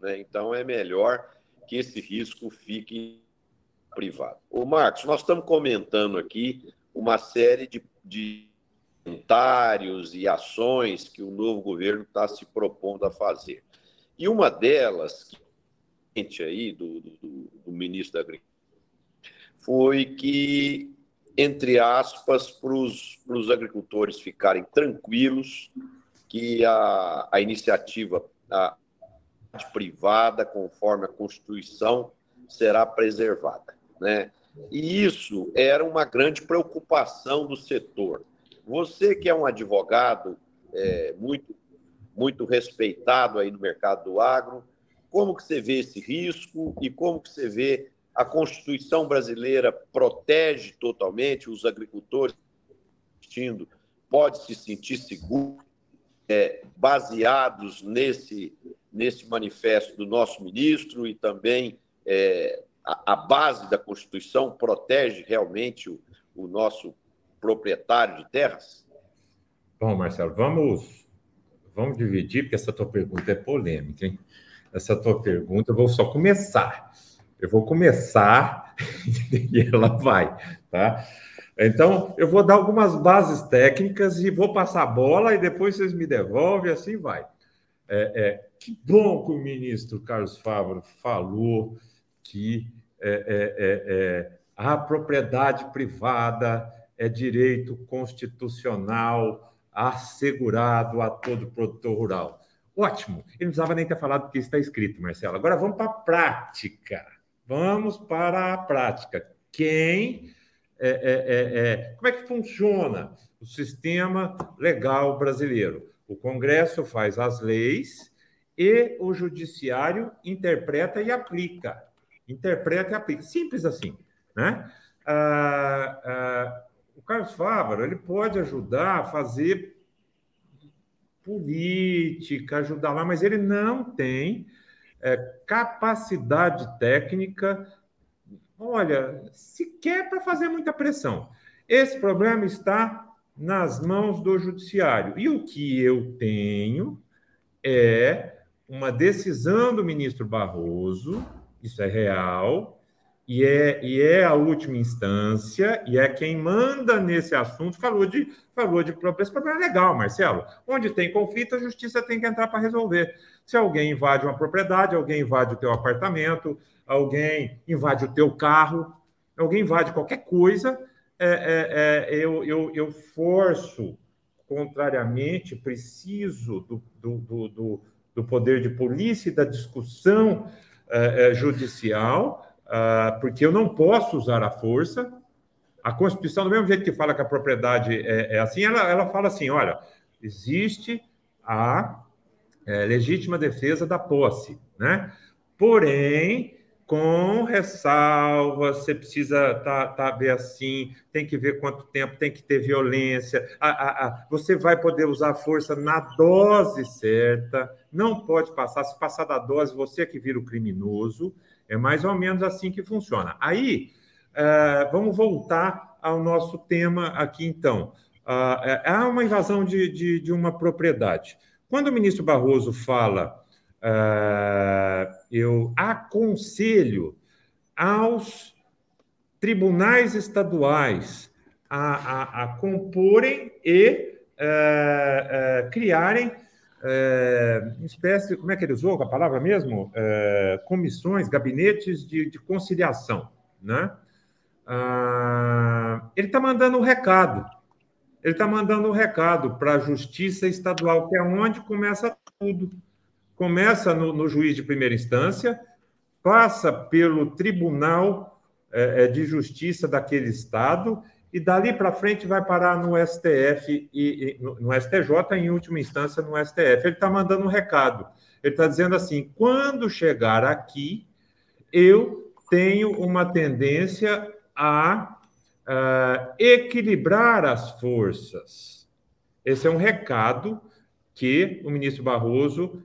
né? então é melhor que esse risco fique privado. O Marcos, nós estamos comentando aqui uma série de, de comentários e ações que o novo governo está se propondo a fazer. E uma delas, que aí do, do, do ministro da Agricultura foi que, entre aspas, para os agricultores ficarem tranquilos, que a, a iniciativa a, privada, conforme a Constituição, será preservada. Né? E isso era uma grande preocupação do setor. Você que é um advogado é, muito, muito respeitado aí no mercado do agro, como que você vê esse risco e como que você vê a Constituição brasileira protege totalmente os agricultores pode se sentir seguro é, baseados nesse nesse manifesto do nosso ministro e também é, a, a, base da Constituição protege realmente o, o nosso proprietário de terras? Bom, Marcelo, vamos vamos dividir porque essa tua pergunta é polêmica, hein? essa tua pergunta, eu vou só começar. Eu vou começar <laughs> e ela vai, tá? Então, eu vou dar algumas bases técnicas e vou passar a bola e depois vocês me devolvem, assim vai. É, é, que bom que o ministro Carlos Fávaro falou que é, é, é, a propriedade privada é direito constitucional assegurado a todo produtor rural. Ótimo. Ele não precisava nem ter falado que está escrito, Marcelo. Agora vamos para a prática. Vamos para a prática. Quem. É, é, é, é, como é que funciona o sistema legal brasileiro? O Congresso faz as leis e o Judiciário interpreta e aplica. Interpreta e aplica. Simples assim. Né? Ah, ah, o Carlos Fávaro ele pode ajudar a fazer política, ajudar lá, mas ele não tem é, capacidade técnica, olha, sequer para fazer muita pressão. Esse problema está nas mãos do judiciário. E o que eu tenho é uma decisão do ministro Barroso, isso é real, e é, e é a última instância, e é quem manda nesse assunto, falou de, falou de esse problema é legal, Marcelo. Onde tem conflito, a justiça tem que entrar para resolver. Se alguém invade uma propriedade, alguém invade o teu apartamento, alguém invade o teu carro, alguém invade qualquer coisa, é, é, é, eu, eu, eu forço, contrariamente, preciso do, do, do, do poder de polícia e da discussão é, é, judicial uh, porque eu não posso usar a força. A Constituição, do mesmo jeito que fala que a propriedade é, é assim, ela, ela fala assim: olha, existe a legítima defesa da posse, né? Porém, com ressalva, você precisa tá, tá ver assim, tem que ver quanto tempo, tem que ter violência, você vai poder usar a força na dose certa, não pode passar, se passar da dose, você é que vira o criminoso, é mais ou menos assim que funciona. Aí, é, vamos voltar ao nosso tema aqui, então. É, há uma invasão de, de, de, uma propriedade. Quando o ministro Barroso fala, é, eu aconselho aos tribunais estaduais a, a, a comporem e é, é, criarem é, espécie, como é que ele usou a palavra mesmo? Comissões, gabinetes de, de conciliação, né? Ah, ele está mandando um recado. Ele está mandando um recado para a Justiça Estadual, que é onde começa tudo. Começa no, no juiz de primeira instância, passa pelo Tribunal é, é de Justiça daquele estado e dali para frente vai parar no STF e, e no, no, STJ, em última instância no STF. Ele está mandando um recado. Ele está dizendo assim: quando chegar aqui, eu tenho uma tendência a uh, equilibrar as forças. Esse é um recado que o ministro Barroso,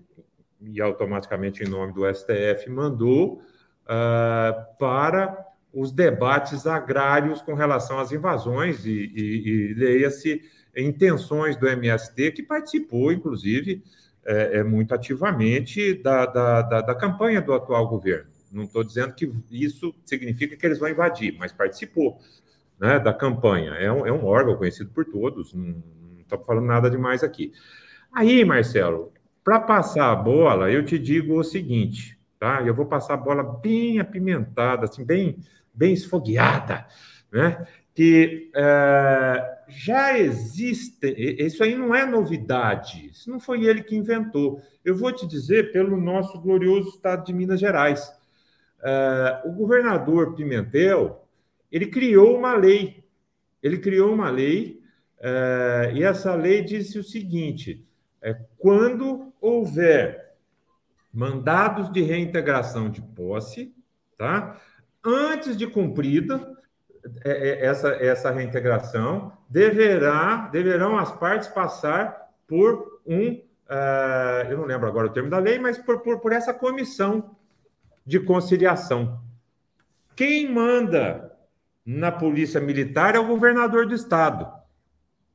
e automaticamente em nome do STF, mandou uh, para os debates agrários com relação às invasões e, e, e leia-se intenções do MST, que participou, inclusive, é, é muito ativamente da, da, da, da, campanha do atual governo. Não estou dizendo que isso significa que eles vão invadir, mas participou né, da campanha. É um, é um órgão conhecido por todos, não estou falando nada demais aqui. Aí, Marcelo, para passar a bola, eu te digo o seguinte, tá? Eu vou passar a bola bem apimentada, assim, bem bem esfogueada, né? que é, já existe, isso aí não é novidade, isso não foi ele que inventou. Eu vou te dizer pelo nosso glorioso estado de Minas Gerais. É, o governador Pimentel, ele criou uma lei, ele criou uma lei, é, e essa lei disse o seguinte, é, quando houver mandados de reintegração de posse, tá? antes de cumprida é, é, essa, essa reintegração, deverá, deverão as partes passar por um, uh, eu não lembro agora o termo da lei, mas por, por, por essa comissão de conciliação. Quem manda na polícia militar é o governador do estado,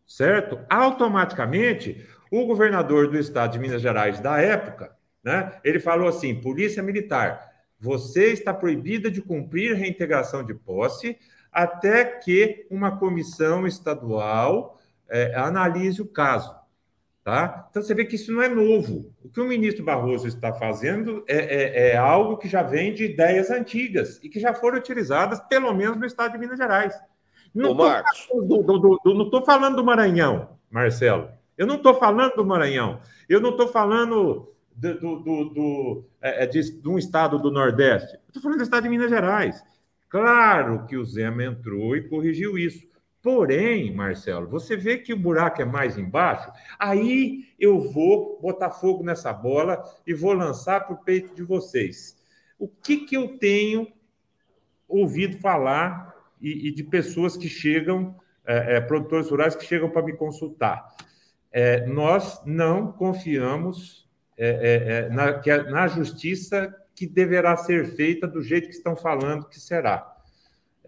certo? Automaticamente, o governador do estado de Minas Gerais da época, né, ele falou assim: polícia militar, você está proibida de cumprir reintegração de posse até que uma comissão estadual é, analise o caso. Tá? Então você vê que isso não é novo. O que o ministro Barroso está fazendo é, é, é algo que já vem de ideias antigas e que já foram utilizadas, pelo menos no estado de Minas Gerais. Não estou falando do Maranhão, Marcelo. Eu não estou falando do Maranhão. Eu não estou falando do, do, do, do é, é, de, de, um estado do Nordeste. Estou falando do estado de Minas Gerais. Claro que o Zema entrou e corrigiu isso. Porém, Marcelo, você vê que o buraco é mais embaixo, aí eu vou botar fogo nessa bola e vou lançar para o peito de vocês. O que, que eu tenho ouvido falar e, e de pessoas que chegam, é, é, produtores rurais que chegam para me consultar? É, nós não confiamos é, é, é, na, que, na justiça que deverá ser feita do jeito que estão falando que será.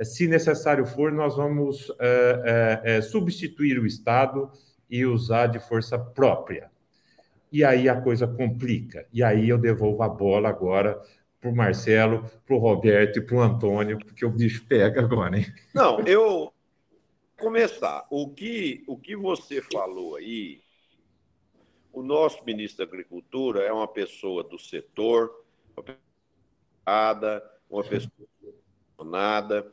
Se necessário for, nós vamos substituir o Estado e usar de força própria. E aí a coisa complica. E aí eu devolvo a bola agora para o Marcelo, para o Roberto e para o Antônio, porque o bicho pega agora, hein? Não, eu começar. O que, o que você falou aí o nosso ministro da Agricultura é uma pessoa do setor, uma pessoa, uma pessoa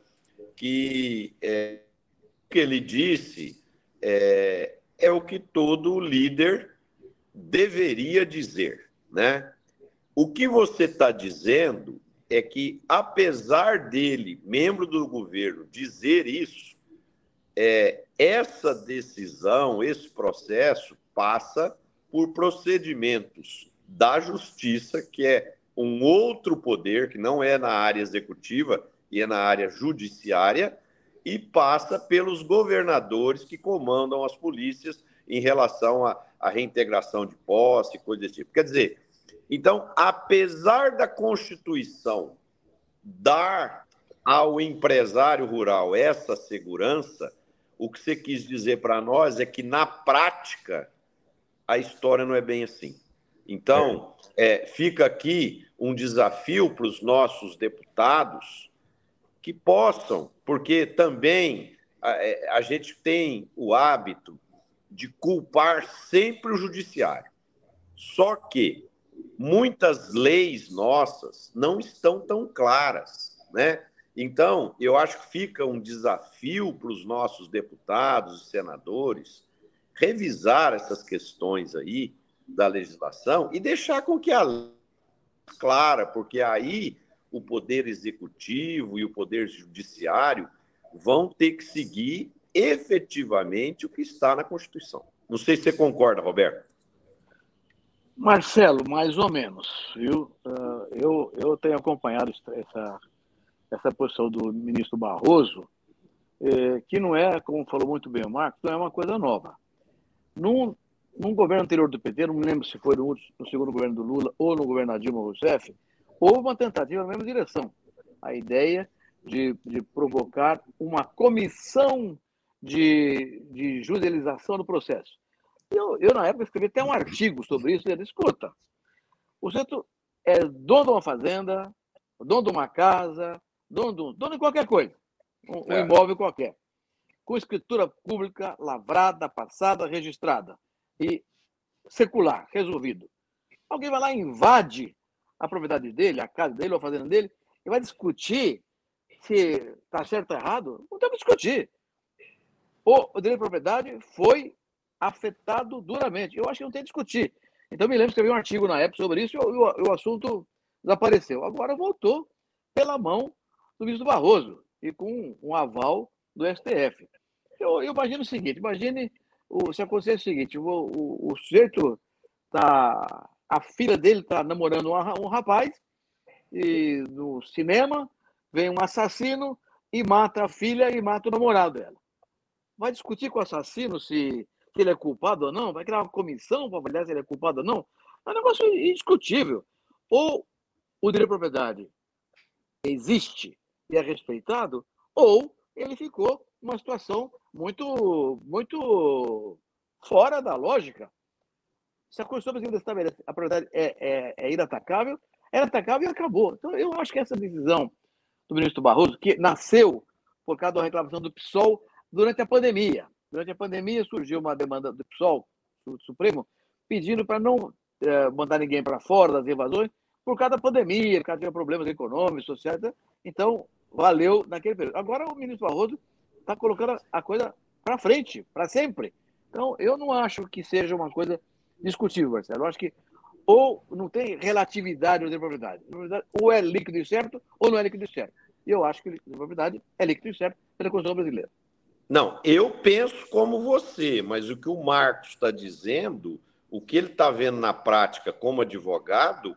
que é, o que ele disse é, é o que todo líder deveria dizer, né? O que você está dizendo é que, apesar dele, membro do governo, dizer isso, é, essa decisão, esse processo passa por procedimentos da justiça, que é um outro poder, que não é na área executiva e é na área judiciária, e passa pelos governadores que comandam as polícias em relação à, reintegração de posse, coisa desse tipo. Quer dizer, então, apesar da Constituição dar ao empresário rural essa segurança, o que você quis dizer para nós é que, na prática, a história não é bem assim. Então, é, fica aqui um desafio para os nossos deputados que possam, porque também a, é, a gente tem o hábito de culpar sempre o judiciário. Só que muitas leis nossas não estão tão claras, né? Então, eu acho que fica um desafio para os nossos deputados e senadores revisar essas questões aí da legislação e deixar com que a lei clara, porque aí o poder executivo e o poder judiciário vão ter que seguir efetivamente o que está na Constituição. Não sei se você concorda, Roberto. Marcelo, mais ou menos, viu? Ah, eu, eu tenho acompanhado essa, essa posição do ministro Barroso, eh, que não é, como falou muito bem o Marcos, não é uma coisa nova. Num, num governo anterior do PT, não me lembro se foi no, no segundo governo do Lula ou no governo da Dilma Rousseff, houve uma tentativa na mesma direção. A ideia de, de provocar uma comissão de, de judicialização do processo. Eu, eu, na época, escrevi até um artigo sobre isso. Ele escuta, o centro é dono de uma fazenda, dono de uma casa, dono de, dono de qualquer coisa, um, um é. imóvel qualquer com escritura pública lavrada, passada, registrada e secular, resolvido. Alguém vai lá e invade a propriedade dele, a casa dele ou a fazenda dele, e vai discutir se está certo ou errado? Não tem que discutir. O, o direito de propriedade foi afetado duramente. Eu acho que não tem que discutir. Então, me lembro que escrevi um artigo na época sobre isso e o, o, o assunto desapareceu. Agora voltou pela mão do ministro Barroso e com um aval do STF. Eu, eu imagino o seguinte: imagine o, se acontecer o seguinte: o, o, o sujeito tá. A filha dele está namorando um, um rapaz, e no cinema vem um assassino e mata a filha e mata o namorado dela. Vai discutir com o assassino se, ele é culpado ou não? Vai criar uma comissão para avaliar se ele é culpado ou não? É um negócio indiscutível. Ou o direito de propriedade existe e é respeitado, ou ele ficou numa situação muito, muito fora da lógica. Se a Constituição brasileira estabelece a propriedade é, é, é inatacável, é inatacável e acabou. Então, eu acho que essa decisão do ministro Barroso, que nasceu por causa da reclamação do PSOL durante a pandemia. Durante a pandemia surgiu uma demanda do PSOL, do Supremo, pedindo para não é, mandar ninguém para fora das invasões por causa da pandemia, por causa de problemas econômicos, sociais. Né? Então, valeu naquele período. Agora o ministro Barroso está colocando a coisa para frente, para sempre. Então, eu não acho que seja uma coisa discutível, Marcelo. Eu acho que ou não tem relatividade ou propriedade. Ou é líquido e certo, ou não é líquido e certo. E eu acho que líquido propriedade é líquido e certo pela Constituição brasileira. Não, eu penso como você, mas o que o Marcos está dizendo, o que ele está vendo na prática como advogado,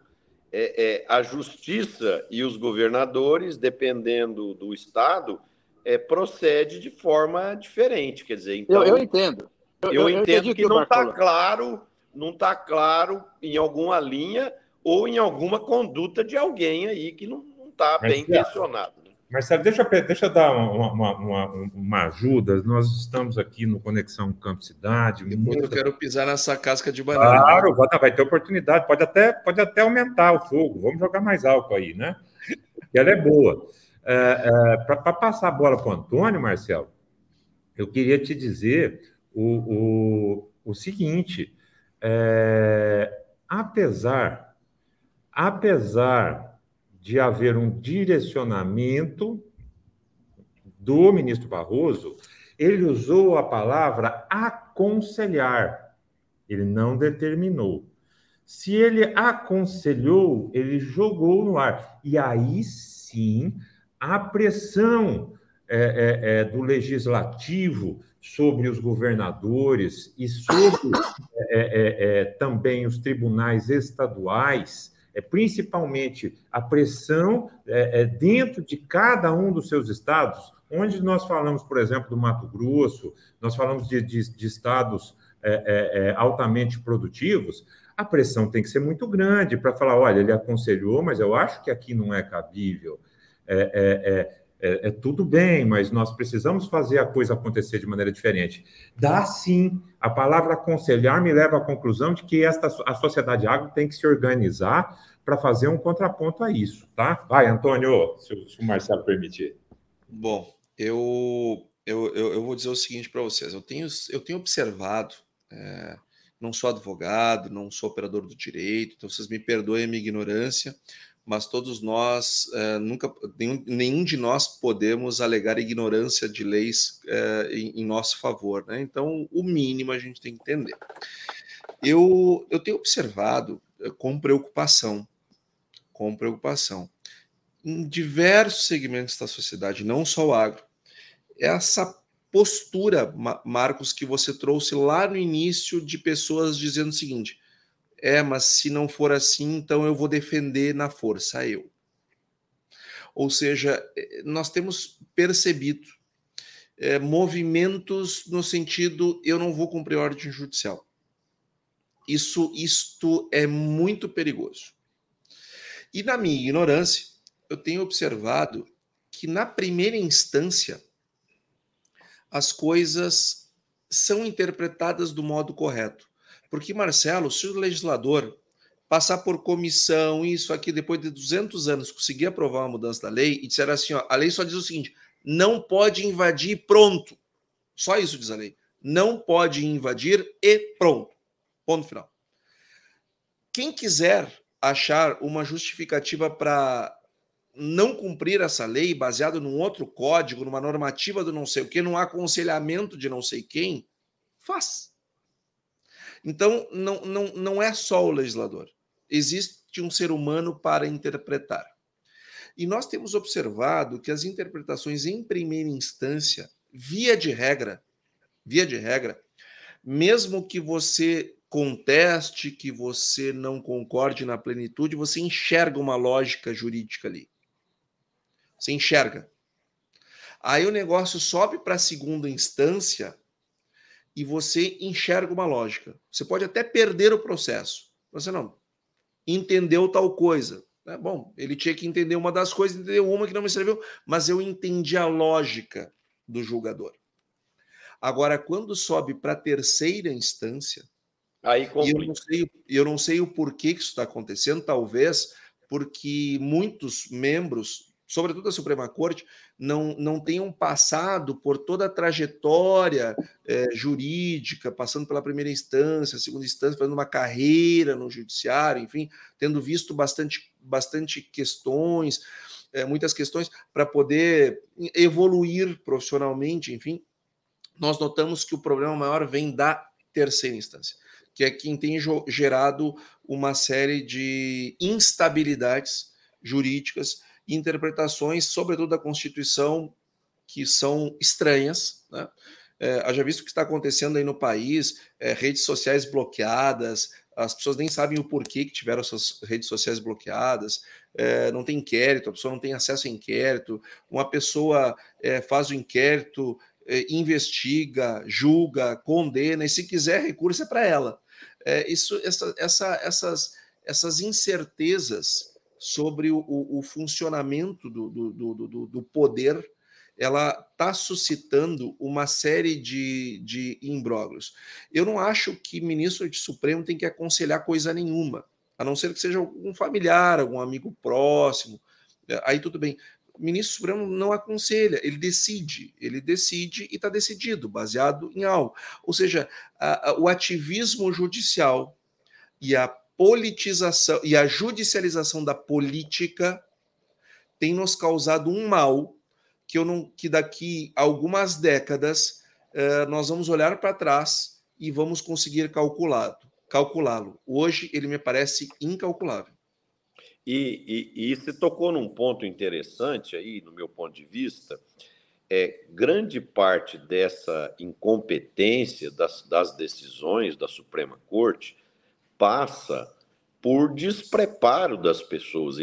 é, é, a justiça e os governadores, dependendo do Estado, é, procede de forma diferente. Quer dizer, então. Eu, eu entendo. Eu, eu, eu entendo que, que não está claro, não está claro em alguma linha ou em alguma conduta de alguém aí que não está bem intencionado. Marcelo, deixa, deixa eu dar uma, uma, uma, uma, ajuda. Nós estamos aqui no Conexão Campo Cidade. Depois muita... eu quero pisar nessa casca de banana. Claro, vai ter oportunidade. Pode até, pode até aumentar o fogo. Vamos jogar mais álcool aí, né? E ela é boa. É, é, Para passar a bola para o Antônio, Marcelo, eu queria te dizer o, o, o seguinte: é, apesar, apesar de haver um direcionamento do ministro Barroso, ele usou a palavra aconselhar, ele não determinou. Se ele aconselhou, ele jogou no ar. E aí sim a pressão é, é, é, do legislativo sobre os governadores e sobre é, é, é, também os tribunais estaduais, é, principalmente a pressão dentro de cada um dos seus estados, onde nós falamos, por exemplo, do Mato Grosso, nós falamos de, de, de estados altamente produtivos, a pressão tem que ser muito grande para falar: olha, ele aconselhou, mas eu acho que aqui não é cabível. É, é, é, é, tudo bem, mas nós precisamos fazer a coisa acontecer de maneira diferente. Dá sim. A palavra aconselhar me leva à conclusão de que esta, a sociedade agro tem que se organizar para fazer um contraponto a isso, tá? Vai, Antônio, se, se o Marcelo permitir. Bom, eu, eu, eu, eu vou dizer o seguinte para vocês. Eu tenho, eu tenho observado, é, não sou advogado, não sou operador do direito, então vocês me perdoem a minha ignorância, mas todos nós, é, nunca, nenhum, nenhum, de nós podemos alegar ignorância de leis é, em, em, nosso favor. Né? Então, o mínimo a gente tem que entender. Eu, eu tenho observado é, com preocupação, com preocupação, em diversos segmentos da sociedade, não só o agro, essa postura, Marcos, que você trouxe lá no início de pessoas dizendo o seguinte: é, mas se não for assim, então eu vou defender na força eu. Ou seja, eh, nós temos percebido é, movimentos no sentido eu não vou cumprir ordem judicial. Isso, isto é muito perigoso. E na minha ignorância, eu tenho observado que na primeira instância as coisas são interpretadas do modo correto. Porque, Marcelo, se o legislador passar por comissão, isso aqui, depois de 200 anos, conseguir aprovar uma mudança da lei e disser assim, ó, a lei só diz o seguinte, não pode invadir pronto. Só isso diz a lei. Não pode invadir e pronto. Ponto final. Quem quiser achar uma justificativa para não cumprir essa lei, baseado num outro código, numa normativa do não sei o que, num aconselhamento de não sei quem, faz. Então, não, não, não é só o legislador. Existe um ser humano para interpretar. E nós temos observado que as interpretações em primeira instância, via de regra, via de regra, mesmo que você conteste, que você não concorde na plenitude, você enxerga uma lógica jurídica ali. Você enxerga. Aí o negócio sobe para a segunda instância, e você enxerga uma lógica. Você pode até perder o processo. Você não entendeu tal coisa. É bom, ele tinha que entender uma das coisas, entendeu uma que não me serviu, mas eu entendi a lógica do julgador. Agora, quando sobe para a terceira instância, aí e eu não sei, eu não sei o porquê que isso está acontecendo, talvez porque muitos membros sobretudo a Suprema Corte, não, não tenham passado por toda a trajetória é, jurídica, passando pela primeira instância, segunda instância, fazendo uma carreira no judiciário, enfim, tendo visto bastante, bastante questões, é, muitas questões para poder evoluir profissionalmente, enfim, nós notamos que o problema maior vem da terceira instância, que é quem tem gerado uma série de instabilidades jurídicas interpretações, sobretudo da Constituição, que são estranhas. Né? É, haja visto o que está acontecendo aí no país, é, redes sociais bloqueadas, as pessoas nem sabem o porquê que tiveram suas redes sociais bloqueadas, é, não tem inquérito, a pessoa não tem acesso a inquérito, uma pessoa é, faz o inquérito, é, investiga, julga, condena, e se quiser recurso é para ela. É, isso, essa, essa, essas, essas incertezas sobre o, o, funcionamento do, do, do, do poder ela está suscitando uma série de, de imbróglios. Eu não acho que ministro de Supremo tem que aconselhar coisa nenhuma, a não ser que seja um familiar, algum amigo próximo. É, aí tudo bem. O ministro Supremo não aconselha, ele decide, ele decide e está decidido, baseado em algo. Ou seja, a, a, o ativismo judicial e a politização e a judicialização da política tem nos causado um mal que eu não que daqui algumas décadas uh, nós vamos olhar para trás e vamos conseguir calculá-lo. Calculá-lo. Hoje ele me parece incalculável. E, e, e você tocou num ponto interessante aí, no meu ponto de vista, é grande parte dessa incompetência das, das decisões da Suprema Corte passa por despreparo das pessoas.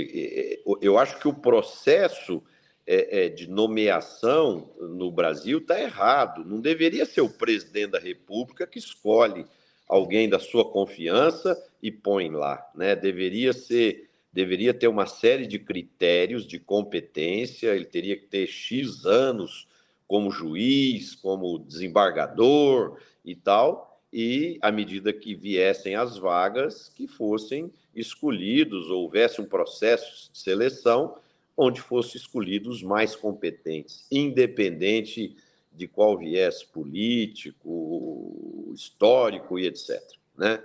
Eu acho que o processo é, é, de nomeação no Brasil está errado. Não deveria ser o presidente da República que escolhe alguém da sua confiança e põe lá, né? Deveria ser, deveria ter uma série de critérios de competência. Ele teria que ter x anos como juiz, como desembargador e tal e, à medida que viessem as vagas, que fossem escolhidos, ou houvesse um processo de seleção onde fossem escolhidos os mais competentes, independente de qual viés político, histórico e etc. Né?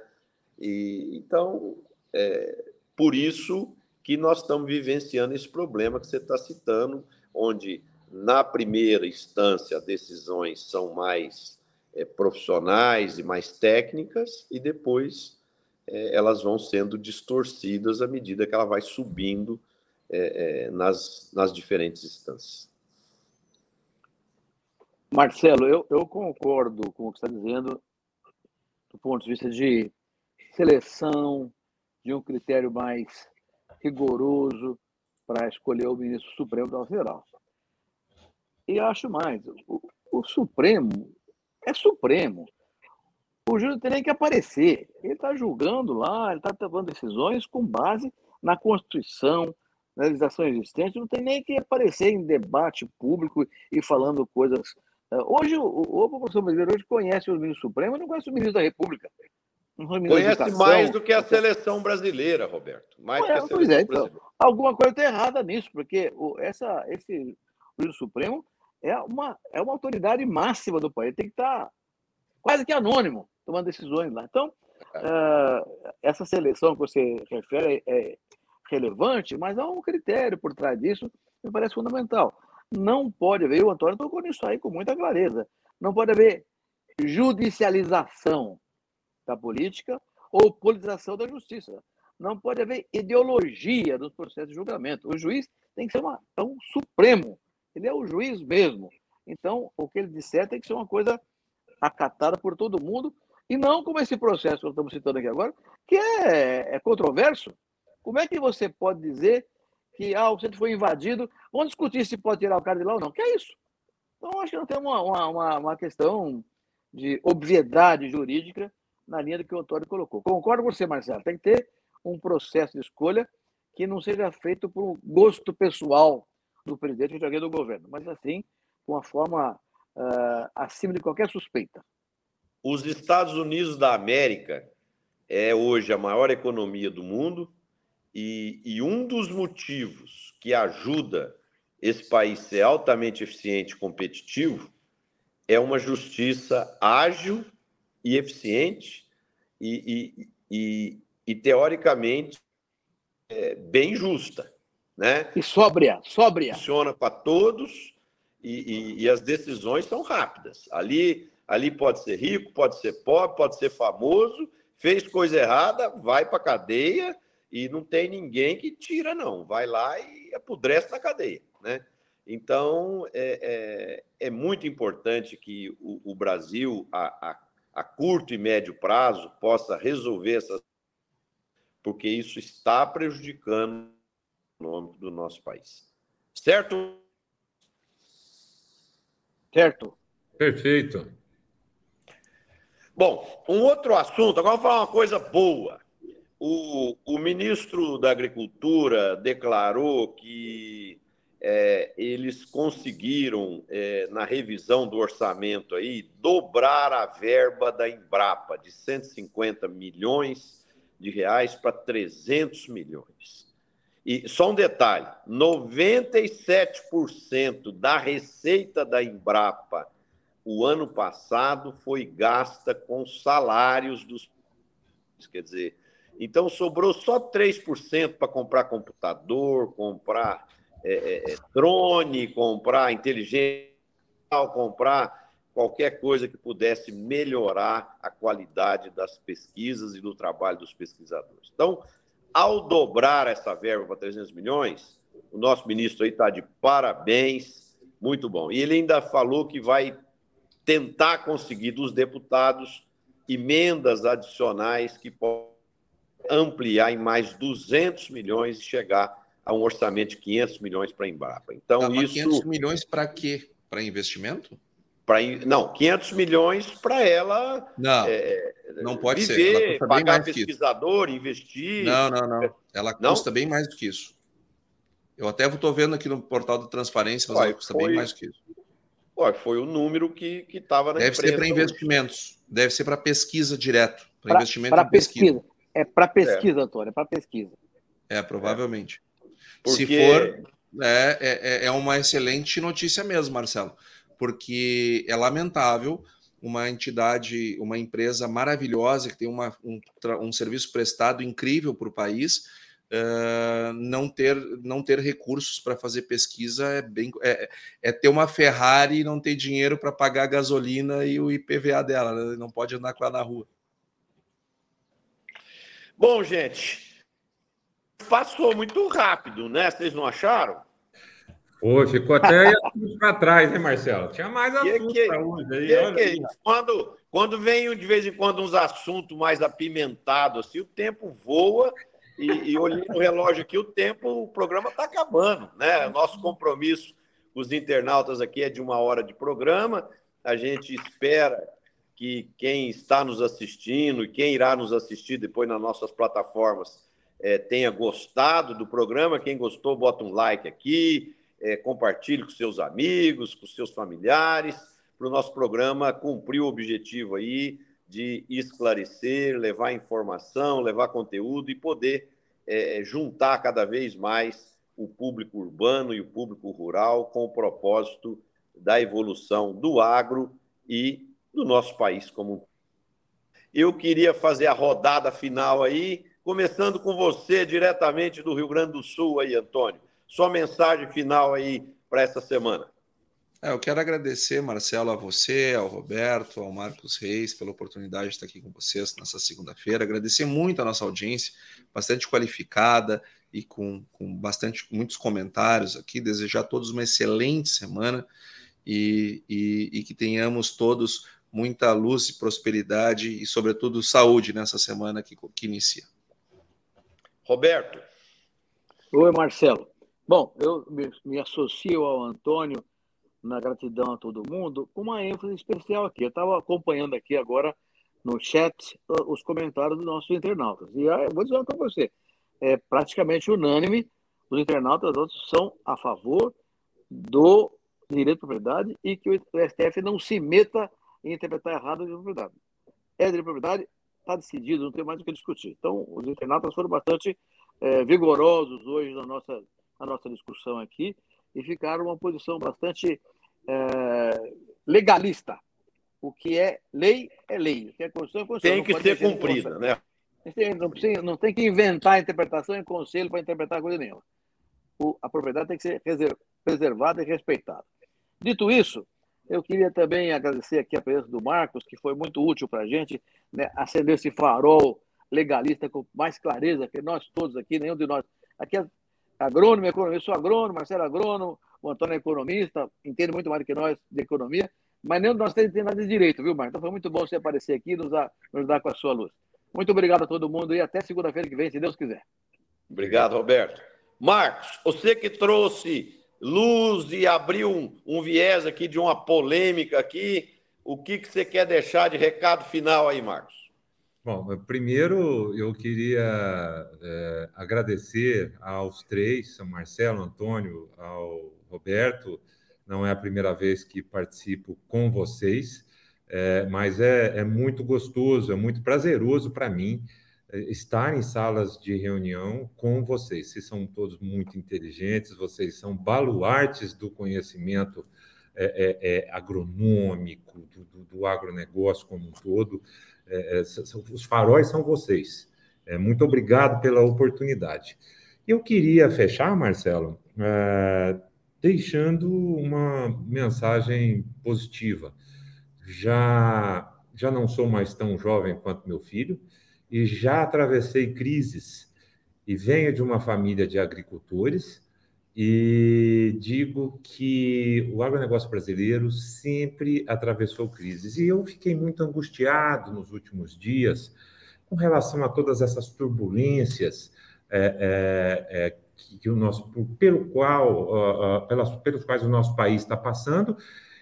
E, então, é, por isso que nós estamos vivenciando esse problema que você está citando, onde, na primeira instância, decisões são mais é, profissionais e mais técnicas, e depois é, elas vão sendo distorcidas à medida que ela vai subindo é, é nas, nas diferentes instâncias. Marcelo, eu, eu concordo com o que está dizendo do ponto de vista de seleção, de um critério mais rigoroso para escolher o ministro Supremo da Federal. E acho mais, o, o Supremo é Supremo. O júri tem que aparecer. Ele está julgando lá, ele está tomando decisões com base na Constituição, na legislação existente, não tem nem que aparecer em debate público e falando coisas. Hoje, o, o população brasileira hoje conhece o ministro Supremo, não conhece o ministro da República. Conhece mais do que a seleção brasileira, Roberto. Mais do que a seleção é, então, alguma coisa está errada nisso, porque o, essa, esse juiz Supremo é uma, é uma autoridade máxima do país, tem que estar quase que anônimo tomando decisões lá. Então, uh, essa seleção que você refere é relevante, mas há um critério por trás disso que me parece fundamental. Não pode haver, o Antônio tocou nisso aí com muita clareza, não pode haver judicialização da política ou politização da justiça. Não pode haver ideologia dos processos de julgamento. O juiz tem que ser uma, é um supremo ele é o juiz mesmo. Então, o que ele disser tem que ser uma coisa acatada por todo mundo, e não como esse processo que estamos citando aqui agora, que é, é controverso. Como é que você pode dizer que ah, o centro foi invadido? Vamos discutir se pode tirar o cara de lá ou não. Que é isso? Então, acho que não tem uma, uma, uma questão de obviedade jurídica na linha do que o Antônio colocou. Concordo com você, Marcelo. Tem que ter um processo de escolha que não seja feito por um gosto pessoal do presidente ou de alguém do governo, mas assim, com uma forma uh, acima de qualquer suspeita. Os Estados Unidos da América é hoje a maior economia do mundo e, e um dos motivos que ajuda esse país ser altamente eficiente e competitivo é uma justiça ágil e eficiente e, e, e, e teoricamente, é, bem justa. Né? E sóbria, sóbria. Funciona para todos e, e, as decisões são rápidas. Ali, ali pode ser rico, pode ser pobre, pode ser famoso, fez coisa errada, vai para a cadeia e não tem ninguém que tira, não. Vai lá e apodrece na cadeia. Né? Então, é, é, é muito importante que o, o Brasil, a, a, a, curto e médio prazo, possa resolver essas. Porque isso está prejudicando o nome do nosso país. Certo? Certo. Perfeito. Bom, um outro assunto, agora vou falar uma coisa boa. O, o ministro da Agricultura declarou que é, eles conseguiram, é, na revisão do orçamento, aí, dobrar a verba da Embrapa de 150 milhões de reais para 300 milhões. E só um detalhe: 97% da receita da Embrapa o ano passado foi gasta com salários dos. Quer dizer, então sobrou só 3% para comprar computador, comprar é, é, é, drone, comprar inteligência, comprar qualquer coisa que pudesse melhorar a qualidade das pesquisas e do trabalho dos pesquisadores. Então, ao dobrar essa verba para 300 milhões, o nosso ministro aí está de parabéns, muito bom. E ele ainda falou que vai tentar conseguir dos deputados emendas adicionais que possam ampliar em mais 200 milhões e chegar a um orçamento de 500 milhões para a Embrapa. Então, tá, isso. 500 milhões para quê? Para investimento? Pra, não, 500 milhões para ela. Não, é, não pode viver, ser. pagar pesquisador, investir. Não, não, não. Ela não? custa bem mais do que isso. Eu até estou vendo aqui no portal da Transparência, mas Ué, ela custa foi... bem mais do que isso. Ué, foi o número que estava na Deve ser para investimentos. Deve ser para pesquisa direto. Para investimento para pesquisa. pesquisa. É para pesquisa, é. Antônio, é para pesquisa. É, provavelmente. Porque... Se for, é, é, é uma excelente notícia mesmo, Marcelo, porque é lamentável uma entidade, uma empresa maravilhosa que tem uma, um, um serviço prestado incrível para o país, uh, não ter não ter recursos para fazer pesquisa é bem é, é, ter uma Ferrari e não ter dinheiro para pagar a gasolina e o IPVA dela, né? não pode andar com ela na rua. Bom, gente, passou muito rápido, né? Vocês não acharam? Pô, ficou até para trás, né, Marcelo? Tinha mais assunto que, para hoje aí. Que, que, quando, quando vem de vez em quando uns assuntos mais apimentados, assim, o tempo voa e, e olhando o relógio aqui, o tempo, o programa está acabando, né? Nosso compromisso com os internautas aqui é de uma hora de programa. A gente espera que quem está nos assistindo e quem irá nos assistir depois nas nossas plataformas é, tenha gostado do programa. Quem gostou, bota um like aqui, é, compartilhe com seus amigos, com seus familiares, para o nosso programa cumprir o objetivo aí de esclarecer, levar informação, levar conteúdo e poder é, juntar cada vez mais o público urbano e o público rural com o propósito da evolução do agro e do nosso país como um. Eu queria fazer a rodada final aí, Começando com você, diretamente do Rio Grande do Sul, aí, Antônio. Sua mensagem final aí para essa semana. É, eu quero agradecer, Marcelo, a você, ao Roberto, ao Marcos Reis, pela oportunidade de estar aqui com vocês nessa segunda-feira. Agradecer muito a nossa audiência, bastante qualificada e com, com bastante muitos comentários aqui. Desejar a todos uma excelente semana e, e, e que tenhamos todos muita luz e prosperidade e, sobretudo, saúde nessa semana que, que inicia. Roberto. Oi, Marcelo. Bom, eu me, associo ao Antônio na gratidão a todo mundo, com uma ênfase especial aqui. Eu estava acompanhando aqui agora no chat uh, os comentários dos nossos internautas. E eu vou dizer para você: é praticamente unânime, os internautas são a favor do direito de propriedade e que o STF não se meta em interpretar errado a direito de propriedade. É direito de propriedade, está decidido, não tem mais o que discutir. Então, os internautas foram bastante é, vigorosos hoje na nossa, na nossa discussão aqui e ficaram uma posição bastante é, legalista. O que é lei é lei. O que é Constituição é Constituição. Tem que ser cumprida, né? Não, precisa, não tem que inventar a interpretação em conselho para interpretar coisa nenhuma. O, a propriedade tem que ser preservada e respeitada. Dito isso, eu queria também agradecer aqui a presença do Marcos, que foi muito útil para a gente né, acender esse farol legalista com mais clareza que nós todos aqui, nenhum de nós. Aqui é agrônomo, economista, eu sou agrônomo, Marcelo é agrônomo, o Antônio é economista, entende muito mais do que nós de economia, mas de nós tem nada de direito, viu, Marcos? Então foi muito bom você aparecer aqui e nos, dar, nos dar com a sua luz. Muito obrigado a todo mundo e até segunda-feira que vem, se Deus quiser. Obrigado, Roberto. Marcos, você que trouxe luz e abriu um, um viés aqui de uma polêmica aqui, o que, que você quer deixar de recado final aí, Marcos? Bom, primeiro eu queria é, agradecer aos três, ao Marcelo, Antônio, ao Roberto. Não é a primeira vez que participo com vocês, é, mas é, é, muito gostoso, é muito prazeroso para mim é, estar em salas de reunião com vocês. Vocês são todos muito inteligentes, vocês são baluartes do conhecimento é, é, é agronômico, do, do, do agronegócio como um todo. É, é os faróis são vocês. É, muito obrigado pela oportunidade. Eu queria fechar, Marcelo, é, deixando uma mensagem positiva. Já, já não sou mais tão jovem quanto meu filho e já atravessei crises e venho de uma família de agricultores e digo que o agronegócio brasileiro sempre atravessou crises. E eu fiquei muito angustiado nos últimos dias com relação a todas essas turbulências é, é, é, que, que, o nosso, pelo qual, uh, uh, pelas, pelos quais o nosso país está passando,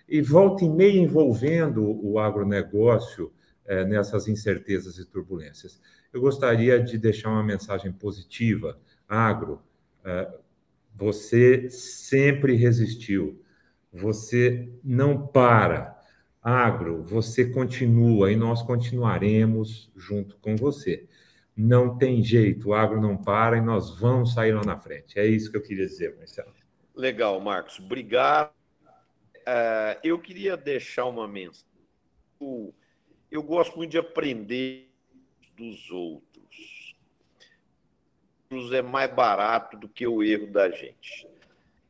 e volta e meia envolvendo o agronegócio é, nessas incertezas e turbulências. Eu gostaria de deixar uma mensagem positiva. Agro, é, você sempre resistiu. Você não para. Agro, você continua e nós continuaremos junto com você. Não tem jeito, o agro não para e nós vamos sair lá na frente. É isso que eu queria dizer, Marcelo. Legal, Marcos. Obrigado. Uh, eu queria deixar uma mensagem. Eu gosto muito de aprender dos outros é mais barato do que o erro da gente.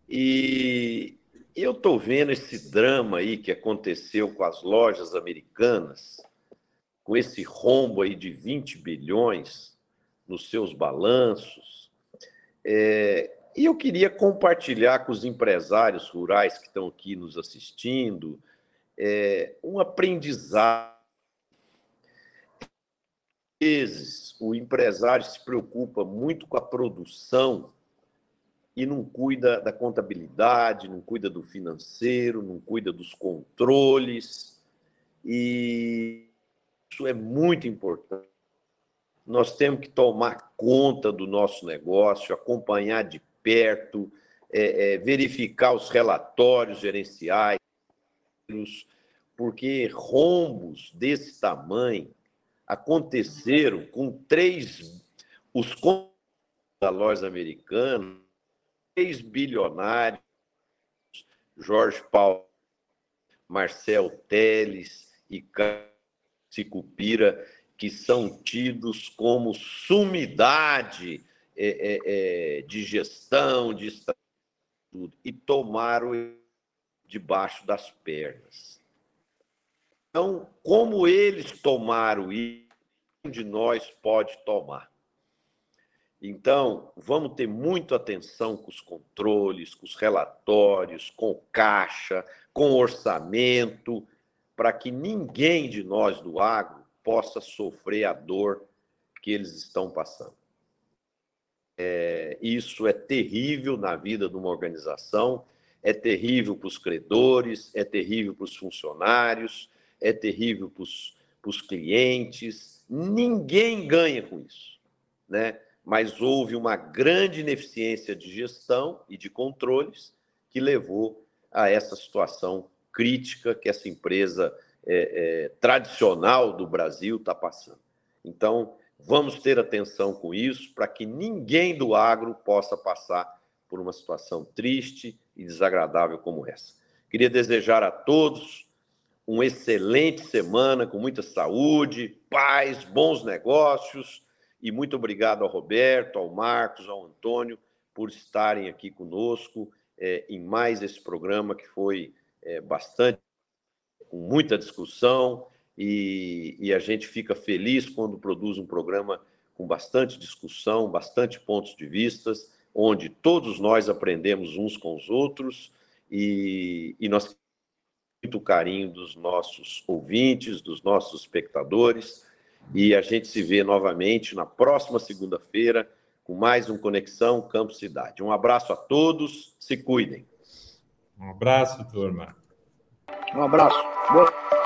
E eu estou vendo esse drama aí que aconteceu com as lojas americanas, com esse rombo aí de 20 bilhões nos seus balanços. É, e eu queria compartilhar com os empresários rurais que estão aqui nos assistindo é, um aprendizado vezes o empresário se preocupa muito com a produção e não cuida da contabilidade, não cuida do financeiro, não cuida dos controles. E isso é muito importante. Nós temos que tomar conta do nosso negócio, acompanhar de perto, é, é, verificar os relatórios gerenciais, porque rombos desse tamanho aconteceram com três, os da loja americana, três bilionários, Jorge Paulo, Marcel Teles e Cicupira, que são tidos como sumidade é, é, é, de gestão, de tudo, e tomaram debaixo das pernas. Então, como eles tomaram isso, de nós pode tomar. Então, vamos ter muito atenção com os controles, com os relatórios, com caixa, com orçamento, para que ninguém de nós do agro possa sofrer a dor que eles estão passando. É, isso é terrível na vida de uma organização, é terrível para os credores, é terrível para os funcionários, é terrível para os clientes, ninguém ganha com isso, né? Mas houve uma grande ineficiência de gestão e de controles que levou a essa situação crítica que essa empresa é, é, tradicional do Brasil está passando. Então, vamos ter atenção com isso para que ninguém do agro possa passar por uma situação triste e desagradável como essa. Queria desejar a todos uma excelente semana, com muita saúde, paz, bons negócios. E muito obrigado ao Roberto, ao Marcos, ao Antônio, por estarem aqui conosco é, em mais esse programa que foi é, bastante, com muita discussão. E, e a gente fica feliz quando produz um programa com bastante discussão, bastante pontos de vistas, onde todos nós aprendemos uns com os outros e, e nós muito carinho dos nossos ouvintes, dos nossos espectadores, e a gente se vê novamente na próxima segunda-feira com mais um Conexão Campo Cidade. Um abraço a todos, se cuidem. Um abraço, turma. Um abraço. Boa...